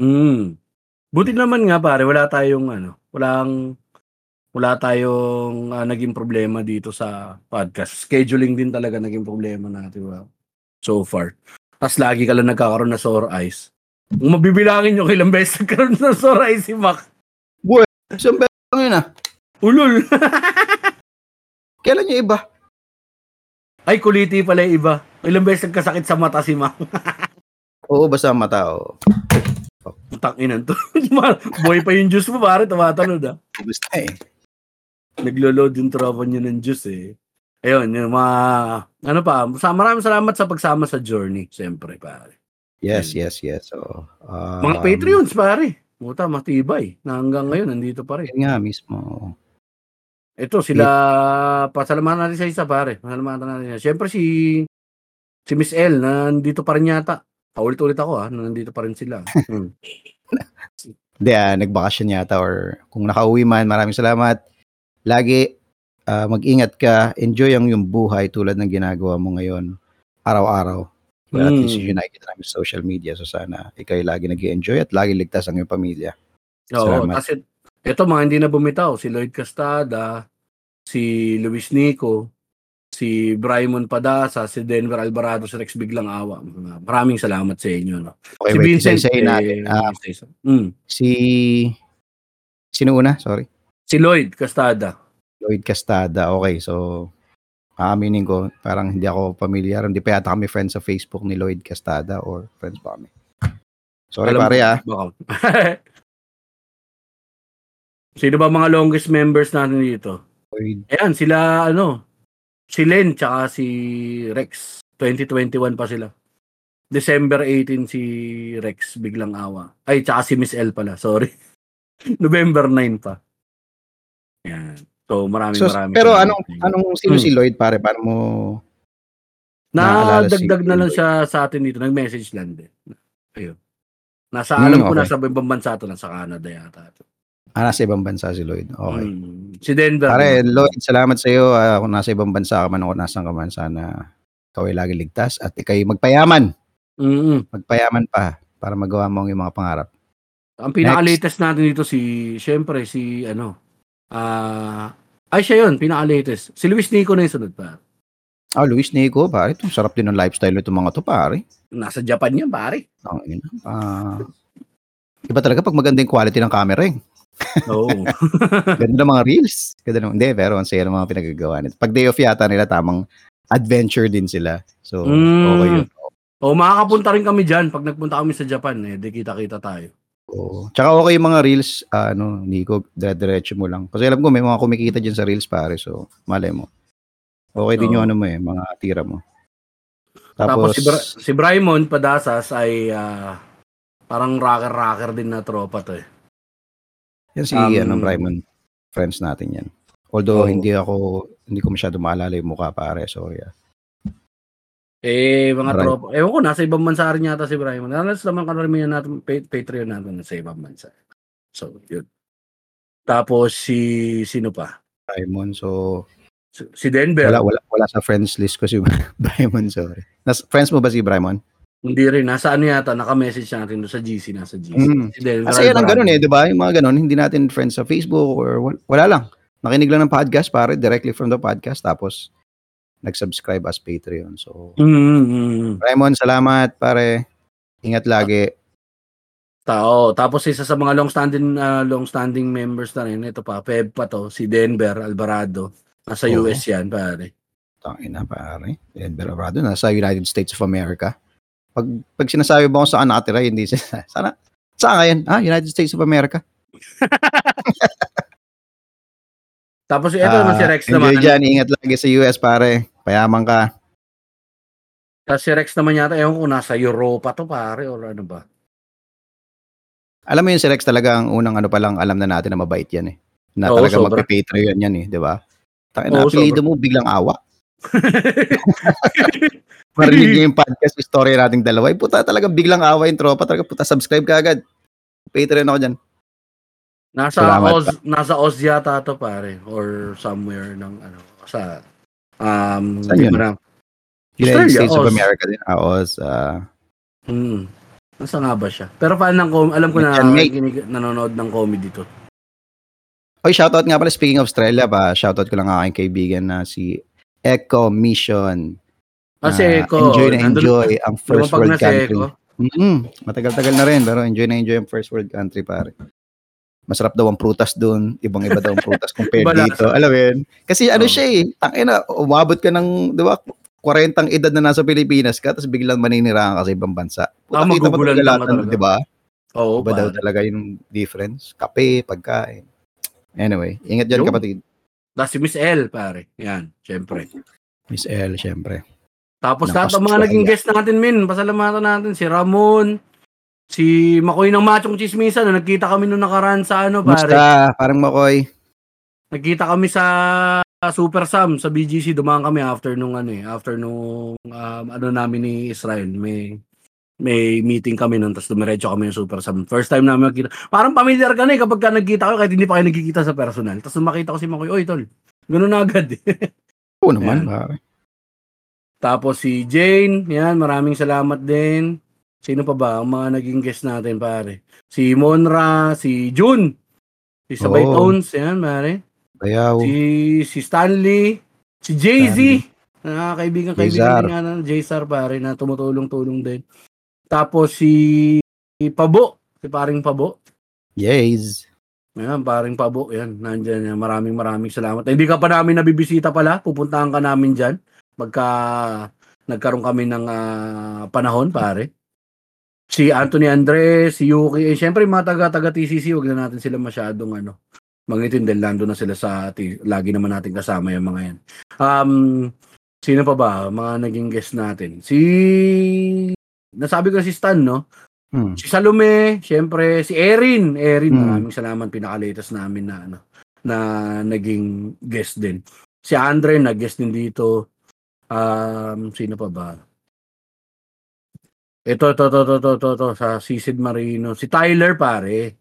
mm. Buti naman nga pare, wala tayong ano, walang wala tayong ah, naging problema dito sa podcast. Scheduling din talaga naging problema natin wow. so far. Tapos lagi ka lang nagkakaroon na sore eyes. Kung mabibilangin nyo kailang beses nagkaroon ng sore eyes si Mac. So beses lang yun ah. Ulol! Kailan yung iba? Ay, kuliti pala yung iba. Ilang beses nagkasakit sa mata si Mac. Oo, basta mata. Oo. Putang inan to. Boy pa yung juice mo, pare. Tumatalod ah. Basta eh. Naglo-load yung tropa niya ng juice eh. Ayun, yung mga, ano pa, sa, maraming salamat sa pagsama sa journey, siyempre, pare. Yes, yes, yes. So, um, Mga Patreons, pare. Puta, matibay. Na hanggang ngayon, nandito pa rin. Nga mismo. Ito, sila, pasalamatan natin sa isa, pare. Pasalamatan natin siya. Siyempre, si, si Miss L, nandito pa rin yata. Paulit-ulit ako, ha, na nandito pa rin sila. Hmm. Hindi, ah, nagbakasyon yata or kung nakauwi man, maraming salamat. Lagi, ah, mag-ingat ka. Enjoy ang yung buhay tulad ng ginagawa mo ngayon. Araw-araw. Well, at Mm. least yun nakikita namin sa social media. So sana ikaw ay lagi nag enjoy at lagi ligtas ang iyong pamilya. Oo, Salamat. kasi ito mga hindi na bumitaw, si Lloyd Castada, si Luis Nico, si Brymon Padasa, si Denver Alvarado, si Rex Biglang Awa. Maraming salamat sa inyo. No? Okay, si wait, Vincent, isa-isahin natin. eh, Ah, isa-isa. Mm. si... Sino una? Sorry. si Lloyd Castada. Lloyd Castada. Okay, so aaminin ko, parang hindi ako familiar. Hindi pa yata kami friends sa Facebook ni Lloyd Castada or friends pa kami. Sorry Alam pare ah. Sino ba mga longest members natin dito? Lloyd. Ayan, sila ano, si Len tsaka si Rex. 2021 pa sila. December 18 si Rex biglang awa. Ay, tsaka si Miss L pala, sorry. November 9 pa. Yan. So, maraming So, maraming. pero anong anong sino Hmm. si Lloyd pare? Paano mo naalala si Nadagdag na lang Lloyd? siya sa atin dito. Nag-message lang din. Ayun. Nasa, Hmm, alam ko, okay. nasa ibang bansa to, nasa Canada yata. to. Ah, nasa ibang bansa si Lloyd. Okay. Hmm. Si Denver. Pare? Lloyd, salamat sa iyo. Ah, kung nasa ibang bansa ka man o nasan ka man, sana ikaw ay lagi ligtas at ikay magpayaman. Mm. Magpayaman pa para magawa mo yung mga pangarap. Ang pinaka-latest natin dito si, syempre, si ano, ah, ay siya yun, pinaka-latest. Si Luis Nico na yung sunod pa. Ah, Luis Nico, pare. Ito, sarap din ng lifestyle nito mga to, pare. Nasa Japan yan, pare. Ang ina. Ah, iba talaga pag maganda yung quality ng camera eh. Oo. Ganda ng mga reels. Ganda ng, hindi, pero ang saya ng mga pinagagawa nito. Pag day off yata nila, tamang adventure din sila. So, Mm. okay yun. o makakapunta rin kami dyan pag nagpunta kami sa Japan. Eh, di kita-kita tayo. Oo. Tsaka okay yung mga reels, ah, ano, Nico, dire-diretso mo lang. Kasi alam ko may mga kumikita dyan sa reels, pare. So, malay mo. Okay din Oo. yung ano mo eh, mga tira mo. Tapos, Tapos, si, Bra- si Brymon Padasas ay ah, parang rocker-rocker din na tropa to eh. yan si, um, ano, Brymon, friends natin yan. Although, Oo. hindi ako, hindi ko masyado maalala yung mukha, pare. So, yeah. Eh, mga Bry- tropa. Ewan ko, nasa ibang bansa rin yata si Brymon. Nalas naman karamihan natin, pa- Patreon natin nasa ibang bansa. So, yun. Tapos, si, sino pa? Brymon, so, Si, si Denver. wala, wala, wala sa friends list ko si Brymon, sorry. Nas, friends mo ba si Brymon? Hindi rin. Nasa ano yata, naka-message natin doon sa GC. Nasa GC. Mm. Si Denver. Kasi yan ang ganun eh, di ba? Yung mga ganun, hindi natin friends sa Facebook or wal- wala lang. Nakinig lang ng podcast, pare, directly from the podcast. Tapos, nag-subscribe as Patreon. So, Mm, mm, mm. Raymond, salamat, pare. Ingat lagi. Tao. Tapos isa sa mga long-standing ah, long-standing members na rin, ito pa, Feb pa to, si Denver Alvarado. Nasa Oo. US yan, pare. Tangina, pare. Denver Alvarado, nasa United States of America. Pag, pag sinasabi mo kung saan nakatira, hindi sila. Sana, saan ngayon? Ah, United States of America. Tapos ito Ah, naman si Rex naman. Enjoy dyan, ingat lagi sa US, pare. Payaman ka. Tapos si Rex naman yata, ewan ko, nasa Europa to, pare, or ano ba? Alam mo yun, si Rex talaga ang unang ano pa lang, alam na natin na mabait yan eh. Na Oo, talaga sobra. magpa-Patreon yan eh, di ba? Tangina, Oo, apelido mo, biglang awa. Marinig niyo yung podcast story nating dalawa. Ay, puta, talagang biglang awa yung tropa. Talaga, puta, subscribe ka agad. Patreon ako dyan. Nasa Salamat Oz, nasa Oz yata to, pare, or somewhere ng ano, sa um, Saan yun? na. United Australia, States of Oz. America din. Ah, Oz. ah, Hmm. Nasa nga ba siya? Pero fan ng com- alam ko na kinig- nanonood ng comedy to. Oy, shoutout nga pala. Speaking of Australia, ba, shoutout ko lang ang aking kaibigan na si Echo Mission. Kasi Ah, ko, enjoy na nandun- enjoy ang first world si country. Eko. mm Matagal-tagal na rin, pero enjoy na enjoy ang first world country, pare. Masarap daw ang prutas doon. Ibang-iba daw ang prutas compared Iba dito. Alam mo yun? Kasi ano Oo. siya eh, tangina, umabot ka ng, di ba, 40 edad na nasa Pilipinas ka, tapos biglang maninirahan ka sa ibang bansa. Ah, Puta, mo magugulan ka ng- talaga? di ba? Oo, Iba daw talaga yung difference. Kape, pagkain. Anyway, ingat dyan Yun. kapatid. Tapos si Miss L, pare. Yan, syempre. Miss L, syempre. Tapos lahat mga naging guest natin, min. Pasalamatan natin. Si Ramon, si Makoy ng Machong Chismisa na nagkita kami nung nakaraan sa ano, pare. Musta? Parang makoy. Nagkita kami sa Super Sam sa BGC dumaan kami after nung ano eh, after nung um, ano namin ni Israel. May may meeting kami nun tapos dumiretso kami ng Super Sam. First time namin nakita. Parang familiar ka na eh kapag ka nagkita kayo kahit hindi pa kayo nagkikita sa personal. Tapos makita ko si Makoy, oy tol. Ganun na agad eh. Oo naman, pare. Tapos si Jane, yan, maraming salamat din. Sino pa ba ang mga naging guest natin, pare? Si Monra, si June, si Sabay Oo. Tones, yan, pare. Bayaw. Si si Stanley, si Jay-Z, na kaibigan kaibigan din nga ng J-Star pare na tumutulong-tulong din. Tapos si, si Pabo, si paring Pabo. Yes. Ayan, paring Pabo, yan, nandiyan yan. Maraming maraming salamat. Eh, Hindi ka pa namin nabibisita pala, pupuntahan ka namin dyan. Pagka nagkaroon kami ng ah, panahon, pare. Si Anthony Andres, si Yuki, eh, syempre mga taga-taga TCC, wag na natin sila masyadong ano, mangitin dahil nandun na sila sa, T- lagi naman natin kasama yung mga yan. Um, sino pa ba? Mga naging guest natin. Si, nasabi ko si Stan, no? Hmm. Si Salome, syempre si Erin, Erin, Mm. maraming salamat pinaka-latest namin na ano na naging guest din. Si Andre nag-guest din dito. Um, sino pa ba? Ito, ito, ito, ito, ito, ito, ito, sa Sisid Marino. Si Tyler, pare.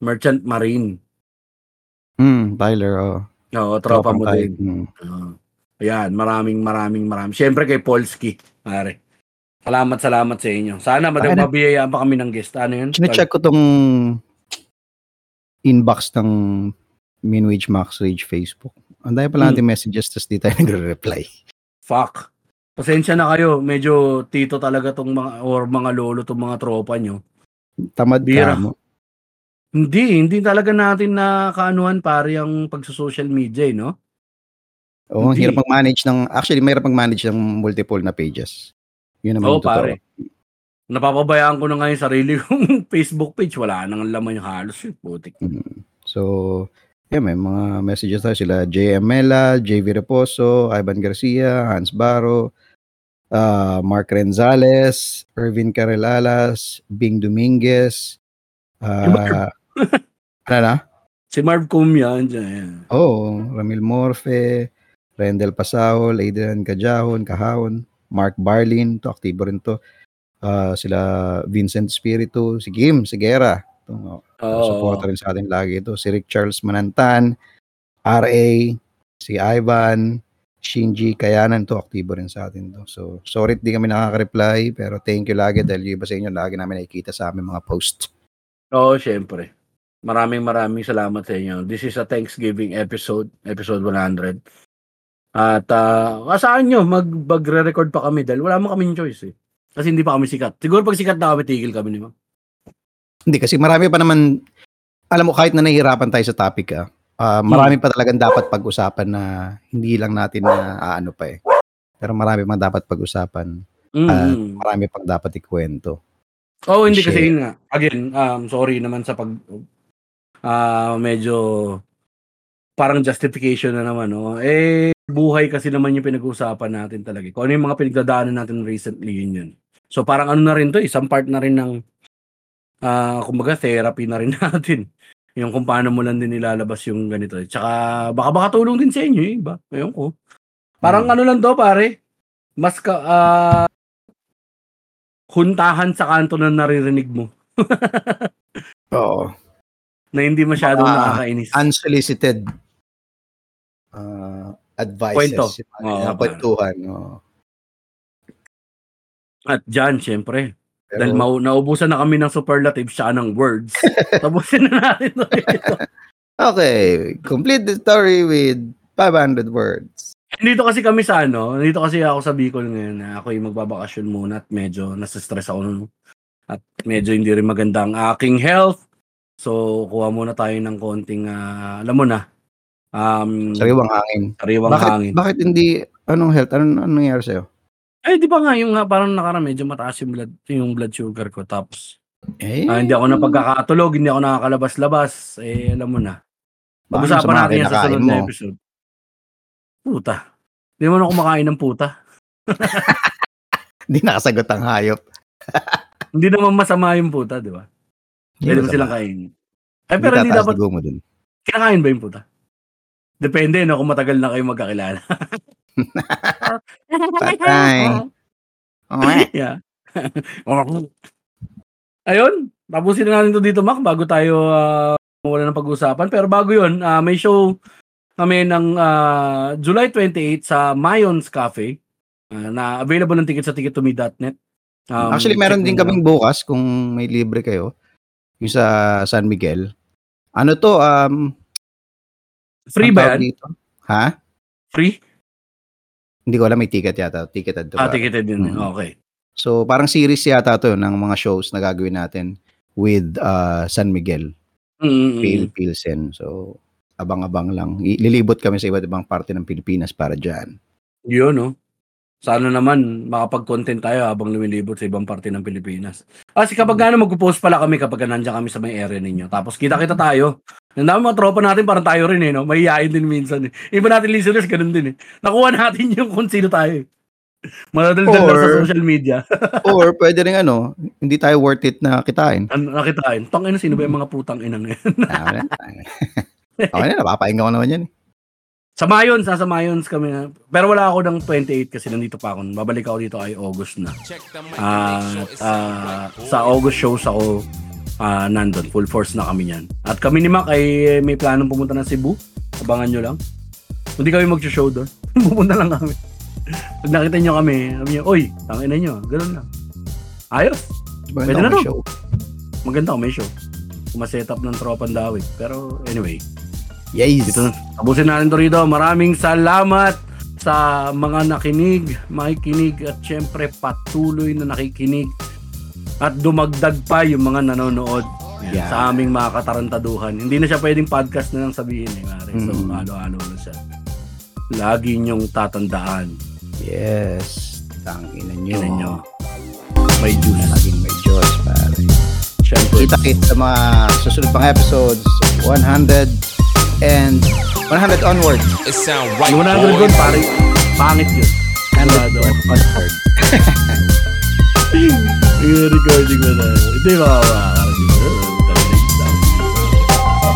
Merchant Marine. Hmm, Tyler, oh. Oo, tropa Tropang mo din. Hmm. Oo. Ayan, maraming, maraming, maraming. Siyempre kay Polski, pare. Salamat, salamat sa inyo. Sana mabiyayaan pa kami ng guest. Ano yun? Chine-check ko tong inbox ng Minwage Max Rage Facebook. Ang dami pala Hmm. natin messages tapos di tayo nagre-reply. Fuck. Pasensya na kayo. Medyo tito talaga tong mga, or mga lolo tong mga tropa nyo. Tamad Bira. ka mo. Hindi, hindi talaga natin na kaanuhan pare ang pagsa-social media, eh, no? Oo, Hindi. hirap mag-manage ng, actually, mahirap mag-manage ng multiple na pages. Yun naman Oo, yung totoo. pare. Napapabayaan ko na ngayon sarili kong Facebook page. Wala nang laman yung halos. Yun, putik. Mm. So, yeah, may mga messages tayo sila. J. Mela, JV Reposo, Ivan Garcia, Hans Baro, uh, Mark Renzales, Irvin Carrelalas, Bing Dominguez, uh, ano na? Si Marv Cumia, andyan. Yan. Oo, Ramil Morfe, Rendel Pasahol, Adrian Cajahon, Kahawon, Mark Barlin, to aktibo rin to. Ah, sila Vincent Spiritu, si Kim Sigera. To, Oo. Supporter rin sa atin lagi ito. Si Rick Charles Manantan, RA, si Ivan, Shinji Kayanan to aktibo rin sa atin to. So, sorry di kami nakaka-reply pero thank you lagi dahil yung iba sa inyo lagi namin nakikita sa aming mga post. Oo, syempre. Maraming maraming salamat sa inyo. This is a Thanksgiving episode, episode 100. At uh, asaan nyo, mag, magre-record pa kami dahil wala mo kaming choice eh. Kasi hindi pa kami sikat. Siguro pag sikat na kami, tigil kami ni Ma. Hindi kasi marami pa naman alam mo kahit na nahihirapan tayo sa topic ah, ah, marami pa talagang dapat pag-usapan na hindi lang natin na aano pa eh. Pero marami pang dapat pag-usapan. Mm. Ah, marami pang dapat ikwento. Oo, hindi kasi yun nga. Again, um, sorry naman sa pag ah medyo parang justification na naman, no? Eh, buhay kasi naman yung pinag-uusapan natin talaga. Kung ano yung mga pinagdadaanan natin recently, yun yun. So, parang ano na rin to, isang part na rin ng, ah kumbaga, therapy na rin natin. Yung kung paano mo lang din nilalabas yung ganito. Tsaka, baka baka tulong din sa inyo, eh, iba. Ngayon ko. Parang Hmm. ano lang to, pare. Mas ka, ah, huntahan sa kanto na naririnig mo Oo. na hindi masyadong Ah, nakakainis. Unsolicited uh, advices. Kwento. Pare. kwentuhan. oo. At dyan, syempre, Pero, dahil mau- naubusan na kami ng superlatives siya ng words. Tapusin na natin to dito. okay, complete the story with 500 words. Dito kasi kami sa ano, dito kasi ako sa Bicol ngayon na ako yung magbabakasyon muna at medyo nasa-stress ako nun. At medyo hindi rin maganda ang aking health. So, kuha muna tayo ng konting, ah, alam mo na, um, Sariwang hangin. sariwang bakit, hangin. bakit hindi, anong health? Anong, anong nangyari sa'yo? Eh, di ba nga, yung nga, parang nakara medyo mataas yung blood, yung blood sugar ko. Tapos, Eh, ah, hindi ako napagkakatulog, hindi ako nakakalabas-labas. Eh, alam mo na. Pag-usapan mga natin yan sa kinakain sunod na mo. episode. Puta. Hindi mo na kumakain ng puta. Hindi nakasagot ang hayop. Hindi naman masama yung puta, di ba? Pwede mo masama. silang kainin. Eh, pero hindi tataas dapat, dugo mo dun. kinakain ba yung puta? Depende, no, kung matagal na kayo magkakilala. Patay. Okay. yeah. Ayun, tapusin na natin to dito, Mac, bago tayo ah, wala ng pag-usapan. Pero bago yun, ah, may show kami ng ah, July 28 sa Mayon's Cafe ah, na available ng ticket sa tickettome.net. Um, Actually, meron din kaming bukas kung may libre kayo. Yung sa San Miguel. Ano to? Um. Free ba yan? dito? Ha? Free? Hindi ko alam, may ticket yata. Ticketed to. Ah, pare. ticketed din. Mm. Okay. So, parang series yata to ng mga shows na gagawin natin with uh, San Miguel, Mm, Phil Pilsen. So, abang-abang lang. Lilibot kami sa iba't ibang parte ng Pilipinas para dyan. Yun, no? Sana naman makapag-content tayo habang lumilibot sa ibang parte ng Pilipinas. Kasi kapag ano, mag-post pala kami kapag nandiyan kami sa may area ninyo. Tapos kita-kita tayo. Ang dami mga tropa natin, parang tayo rin eh, no? Mahihayin din minsan eh. Iba natin listeners, ganun din eh. Nakuha natin yung kung sino tayo eh. Madaldal lang sa Or- social media. Or pwede rin ano, hindi tayo worth it na kitain. Ano, nakitain. Tang ina, sino ba yung mga putang inang yan? Ah, okay na, napapahinga ko naman yan. eh. sa Mayons, nasa Mayons kami na. Pero wala ako ng 28 kasi nandito pa ako. Babalik ako dito ay August na. At ah, sa August shows ako ah, nandun. Full force na kami niyan. At kami ni Mac ay may planong pumunta ng Cebu. Abangan nyo lang. Hindi kami mag-show doon. Pupunta lang kami. Pag nakita nyo kami, sabi nyo, Oy, tangin na nyo. Ganun lang. Ayos. Pwede na Maganda to. show. Maganda kung may show. Kung ma-set up ng tropang dawit. Pero anyway, Yes. dito na. Tapusin natin to rito. Maraming salamat sa mga nakinig, makikinig at syempre patuloy na nakikinig at dumagdag pa yung mga nanonood Yeah. sa aming mga katarantaduhan. Hindi na siya pwedeng podcast na lang sabihin eh, mare. So, Mm. halo-halo na siya. Lagi niyong tatandaan. Yes. Tangina nyo. Ina nyo. May juice. Laging may Diyos, pare. Syempre. Kita-kit sa mga susunod pang episodes. 100 and 100 onward. It sound right, Yung 100 boy. gun, pare, pangit yun. 100 onward. Yung recording mo na. Hindi ba ba?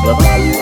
Bye-bye.